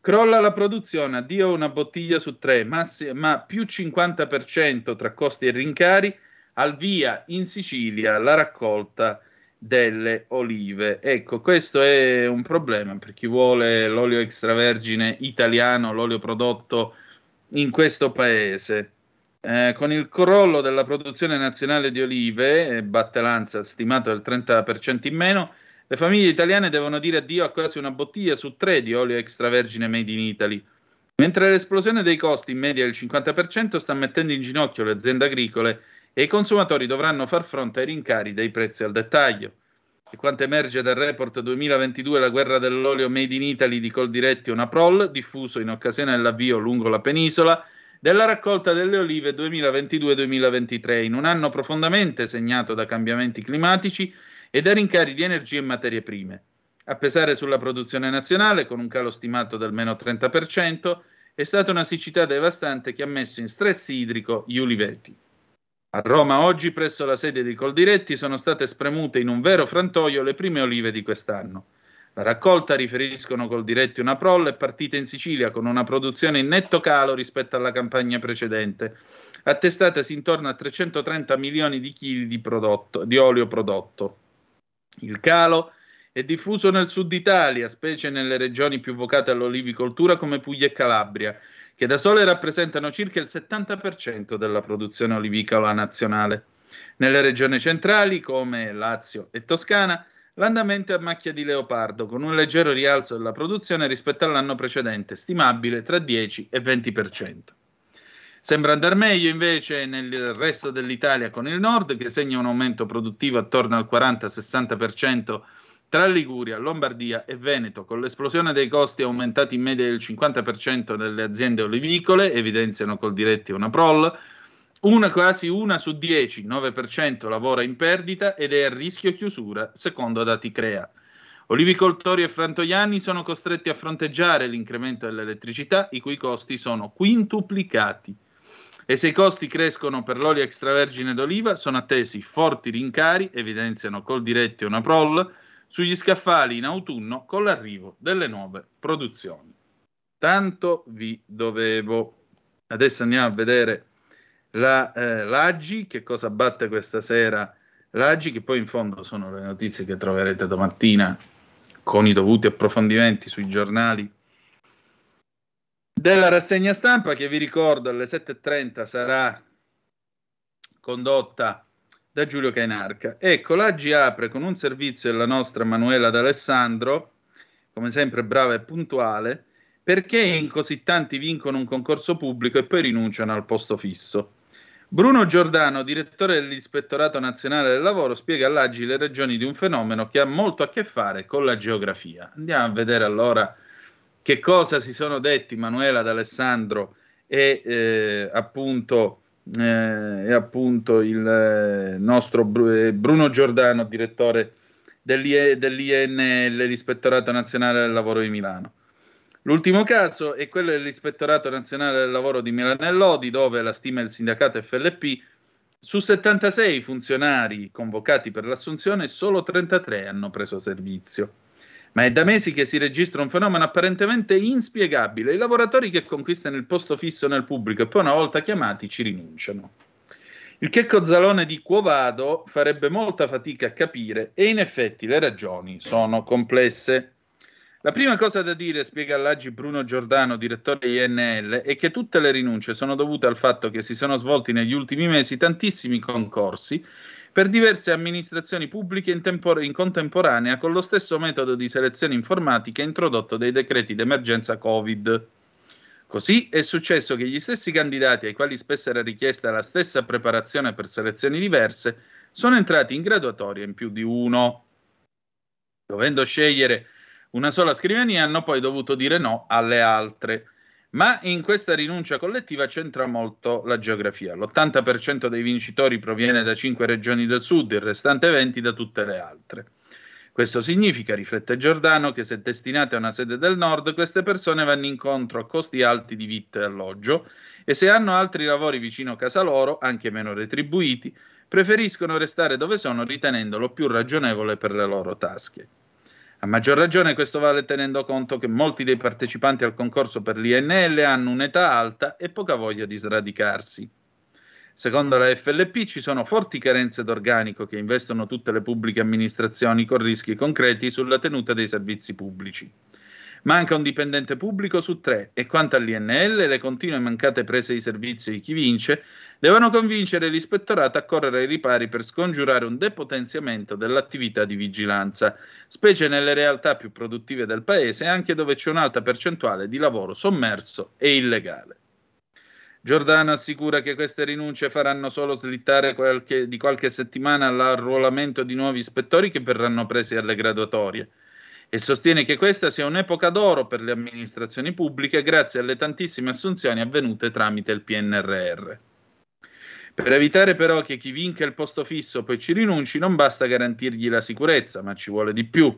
crolla la produzione, addio una bottiglia su tre, massi- ma più 50% tra costi e rincari, al via in Sicilia la raccolta delle olive. Ecco, questo è un problema per chi vuole l'olio extravergine italiano, l'olio prodotto in questo paese. Eh, con il crollo della produzione nazionale di olive, e batte l'ANSA stimato del 30% in meno, le famiglie italiane devono dire addio a quasi una bottiglia su tre di olio extravergine made in Italy. Mentre l'esplosione dei costi in media del 50% sta mettendo in ginocchio le aziende agricole e i consumatori dovranno far fronte ai rincari dei prezzi al dettaglio. E quanto emerge dal report 2022 La guerra dell'olio made in Italy di Coldiretti Unaprol, diffuso in occasione dell'avvio lungo la penisola, della raccolta delle olive 2022-2023, in un anno profondamente segnato da cambiamenti climatici e da rincari di energie e materie prime. A pesare sulla produzione nazionale, con un calo stimato del meno 30%, è stata una siccità devastante che ha messo in stress idrico gli uliveti. A Roma oggi, presso la sede di Coldiretti, sono state spremute in un vero frantoio le prime olive di quest'anno. La raccolta, riferiscono Coldiretti una prole, è partita in Sicilia con una produzione in netto calo rispetto alla campagna precedente, attestatasi intorno a 330 milioni di chili di, prodotto, di olio prodotto. Il calo è diffuso nel sud Italia, specie nelle regioni più vocate all'olivicoltura come Puglia e Calabria, che da sole rappresentano circa il 70% della produzione olivicola nazionale. Nelle regioni centrali, come Lazio e Toscana, l'andamento è a macchia di leopardo, con un leggero rialzo della produzione rispetto all'anno precedente, stimabile tra 10 e 20%. Sembra andare meglio invece nel resto dell'Italia con il nord, che segna un aumento produttivo attorno al 40-60% tra Liguria, Lombardia e Veneto, con l'esplosione dei costi aumentati in media del 50% delle aziende olivicole, evidenziano col diretti una prol, una quasi una su 10, 9% lavora in perdita ed è a rischio chiusura, secondo dati CREA. Olivicoltori e frantoiani sono costretti a fronteggiare l'incremento dell'elettricità, i cui costi sono quintuplicati. E se i costi crescono per l'olio extravergine d'oliva, sono attesi forti rincari, evidenziano col diretti una prol, sugli scaffali in autunno con l'arrivo delle nuove produzioni. Tanto vi dovevo. Adesso andiamo a vedere la, eh, l'Aggi, che cosa batte questa sera l'Aggi, che poi in fondo sono le notizie che troverete domattina con i dovuti approfondimenti sui giornali della rassegna stampa che vi ricordo alle 7.30 sarà condotta da Giulio Cainarca. Ecco, l'Aggi apre con un servizio della nostra Manuela D'Alessandro, come sempre brava e puntuale, perché in così tanti vincono un concorso pubblico e poi rinunciano al posto fisso. Bruno Giordano, direttore dell'Ispettorato Nazionale del Lavoro, spiega all'Aggi le ragioni di un fenomeno che ha molto a che fare con la geografia. Andiamo a vedere allora che cosa si sono detti Manuela D'Alessandro e eh, appunto, eh, e appunto il eh, nostro Bruno Giordano, direttore dell'INL, l'Ispettorato Nazionale del Lavoro di Milano. L'ultimo caso è quello dell'Ispettorato Nazionale del Lavoro di Milano e Lodi, dove la stima del sindacato FLP su 76 funzionari convocati per l'assunzione, solo 33 hanno preso servizio. Ma è da mesi che si registra un fenomeno apparentemente inspiegabile. I lavoratori che conquistano il posto fisso nel pubblico e poi una volta chiamati ci rinunciano. Il Checco Zalone di Quovado farebbe molta fatica a capire e in effetti le ragioni sono complesse. La prima cosa da dire, spiega all'Agi Bruno Giordano, direttore INL, è che tutte le rinunce sono dovute al fatto che si sono svolti negli ultimi mesi tantissimi concorsi per diverse amministrazioni pubbliche in, tempor- in contemporanea con lo stesso metodo di selezione informatica introdotto dai decreti d'emergenza Covid. Così è successo che gli stessi candidati ai quali spesso era richiesta la stessa preparazione per selezioni diverse sono entrati in graduatoria in più di uno. Dovendo scegliere una sola scrivania hanno poi dovuto dire no alle altre. Ma in questa rinuncia collettiva c'entra molto la geografia. L'80% dei vincitori proviene da 5 regioni del sud, il restante 20 da tutte le altre. Questo significa, riflette Giordano, che se destinate a una sede del nord, queste persone vanno incontro a costi alti di vitto e alloggio e se hanno altri lavori vicino a casa loro, anche meno retribuiti, preferiscono restare dove sono ritenendolo più ragionevole per le loro tasche. A maggior ragione questo vale tenendo conto che molti dei partecipanti al concorso per l'INL hanno un'età alta e poca voglia di sradicarsi. Secondo la FLP ci sono forti carenze d'organico che investono tutte le pubbliche amministrazioni con rischi concreti sulla tenuta dei servizi pubblici. Manca un dipendente pubblico su tre e quanto all'INL, le continue mancate prese di servizio di chi vince devono convincere l'ispettorato a correre ai ripari per scongiurare un depotenziamento dell'attività di vigilanza, specie nelle realtà più produttive del paese anche dove c'è un'alta percentuale di lavoro sommerso e illegale. Giordano assicura che queste rinunce faranno solo slittare qualche, di qualche settimana l'arruolamento di nuovi ispettori che verranno presi alle graduatorie e sostiene che questa sia un'epoca d'oro per le amministrazioni pubbliche grazie alle tantissime assunzioni avvenute tramite il PNRR. Per evitare però che chi vinca il posto fisso poi ci rinunci, non basta garantirgli la sicurezza, ma ci vuole di più.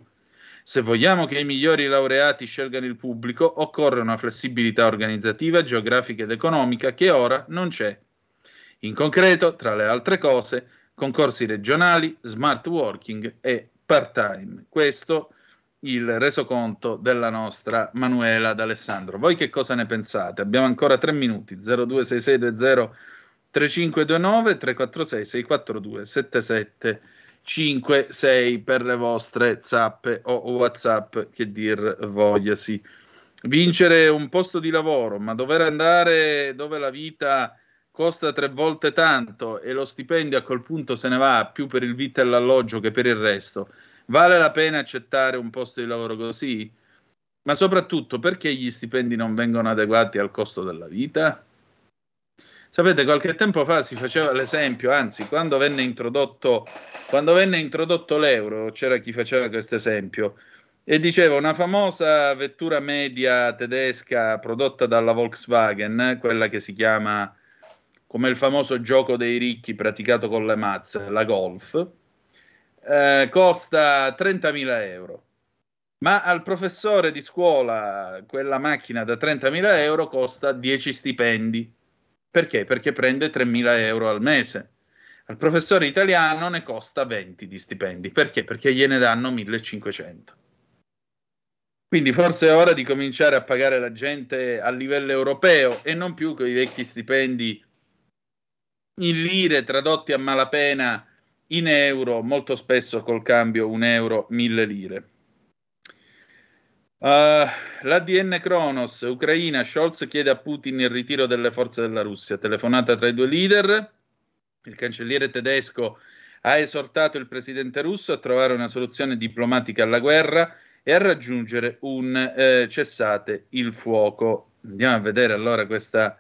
Se vogliamo che i migliori laureati scelgano il pubblico, occorre una flessibilità organizzativa, geografica ed economica che ora non c'è. In concreto, tra le altre cose, concorsi regionali, smart working e part-time. Questo il resoconto della nostra Manuela D'Alessandro. Voi che cosa ne pensate? Abbiamo ancora tre minuti. 026620 3529 346 642 7756 per le vostre zappe o whatsapp che dir vogliasi. Vincere un posto di lavoro, ma dover andare dove la vita costa tre volte tanto e lo stipendio a quel punto se ne va più per il vitto e l'alloggio che per il resto Vale la pena accettare un posto di lavoro così? Ma soprattutto perché gli stipendi non vengono adeguati al costo della vita? Sapete, qualche tempo fa si faceva l'esempio, anzi, quando venne introdotto, quando venne introdotto l'euro, c'era chi faceva questo esempio e diceva una famosa vettura media tedesca prodotta dalla Volkswagen, quella che si chiama come il famoso gioco dei ricchi praticato con le mazze, la Golf, eh, costa 30.000 euro. Ma al professore di scuola quella macchina da 30.000 euro costa 10 stipendi. Perché? Perché prende 3.000 euro al mese. Al professore italiano ne costa 20 di stipendi. Perché? Perché gliene danno 1.500. Quindi forse è ora di cominciare a pagare la gente a livello europeo e non più con i vecchi stipendi in lire tradotti a malapena in euro, molto spesso col cambio un euro, mille lire. Uh, L'ADN Kronos, Ucraina, Scholz chiede a Putin il ritiro delle forze della Russia. Telefonata tra i due leader, il cancelliere tedesco ha esortato il presidente russo a trovare una soluzione diplomatica alla guerra e a raggiungere un eh, cessate il fuoco. Andiamo a vedere allora questa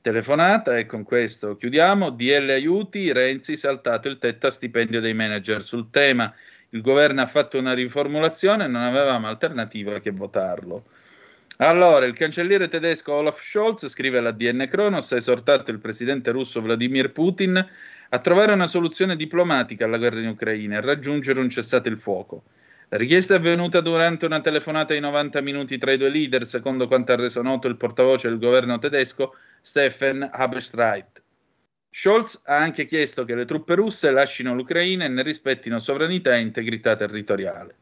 telefonata e con questo chiudiamo. DL aiuti, Renzi saltato il tetto a stipendio dei manager. Sul tema il governo ha fatto una riformulazione e non avevamo alternativa che votarlo. Allora, il cancelliere tedesco Olaf Scholz scrive alla DN Kronos, ha esortato il presidente russo Vladimir Putin a trovare una soluzione diplomatica alla guerra in Ucraina e raggiungere un cessate il fuoco. La richiesta è avvenuta durante una telefonata di 90 minuti tra i due leader, secondo quanto ha reso noto il portavoce del governo tedesco Stefan Haberstreit. Scholz ha anche chiesto che le truppe russe lasciino l'Ucraina e ne rispettino sovranità e integrità territoriale.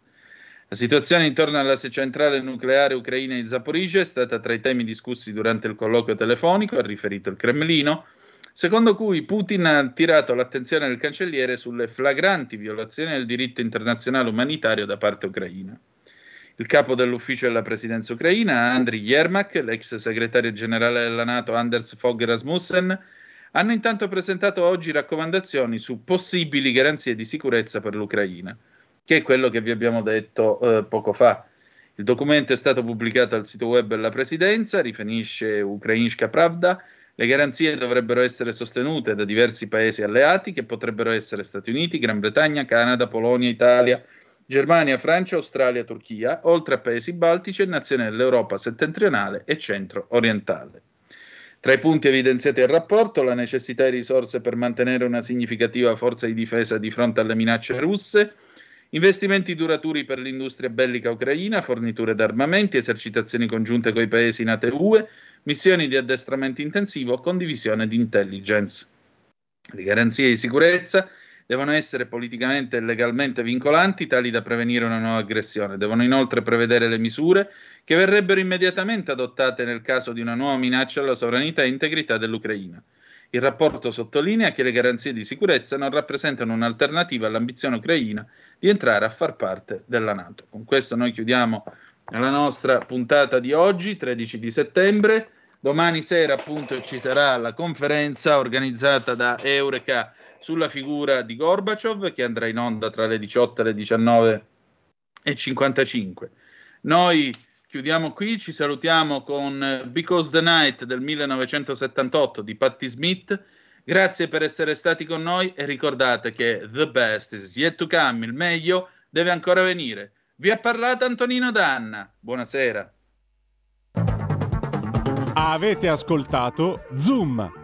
La situazione intorno alla centrale nucleare ucraina di Zaporizhia è stata tra i temi discussi durante il colloquio telefonico, ha riferito il Cremlino, secondo cui Putin ha attirato l'attenzione del cancelliere sulle flagranti violazioni del diritto internazionale umanitario da parte ucraina. Il capo dell'ufficio della presidenza ucraina, Andriy Yermak, l'ex segretario generale della Nato Anders Fogh Rasmussen, hanno intanto presentato oggi raccomandazioni su possibili garanzie di sicurezza per l'Ucraina, che è quello che vi abbiamo detto eh, poco fa. Il documento è stato pubblicato al sito web della presidenza, riferisce Ukrainska Pravda, le garanzie dovrebbero essere sostenute da diversi paesi alleati che potrebbero essere Stati Uniti, Gran Bretagna, Canada, Polonia, Italia, Germania, Francia, Australia, Turchia, oltre a paesi baltici e nazioni dell'Europa settentrionale e centro-orientale. Tra i punti evidenziati al rapporto, la necessità di risorse per mantenere una significativa forza di difesa di fronte alle minacce russe, investimenti duraturi per l'industria bellica ucraina, forniture d'armamenti, esercitazioni congiunte con i paesi NATO UE, missioni di addestramento intensivo, condivisione di intelligence. Le garanzie di sicurezza devono essere politicamente e legalmente vincolanti, tali da prevenire una nuova aggressione. Devono inoltre prevedere le misure che verrebbero immediatamente adottate nel caso di una nuova minaccia alla sovranità e integrità dell'Ucraina. Il rapporto sottolinea che le garanzie di sicurezza non rappresentano un'alternativa all'ambizione ucraina di entrare a far parte della Nato. Con questo noi chiudiamo alla nostra puntata di oggi, 13 di settembre. Domani sera appunto ci sarà la conferenza organizzata da Eureka sulla figura di Gorbaciov che andrà in onda tra le 18 e le 19 e 55. Noi chiudiamo qui, ci salutiamo con Because the Night del 1978 di Patti Smith. Grazie per essere stati con noi e ricordate che the best is yet to come, il meglio deve ancora venire. Vi ha parlato Antonino Danna. Buonasera. Avete ascoltato Zoom,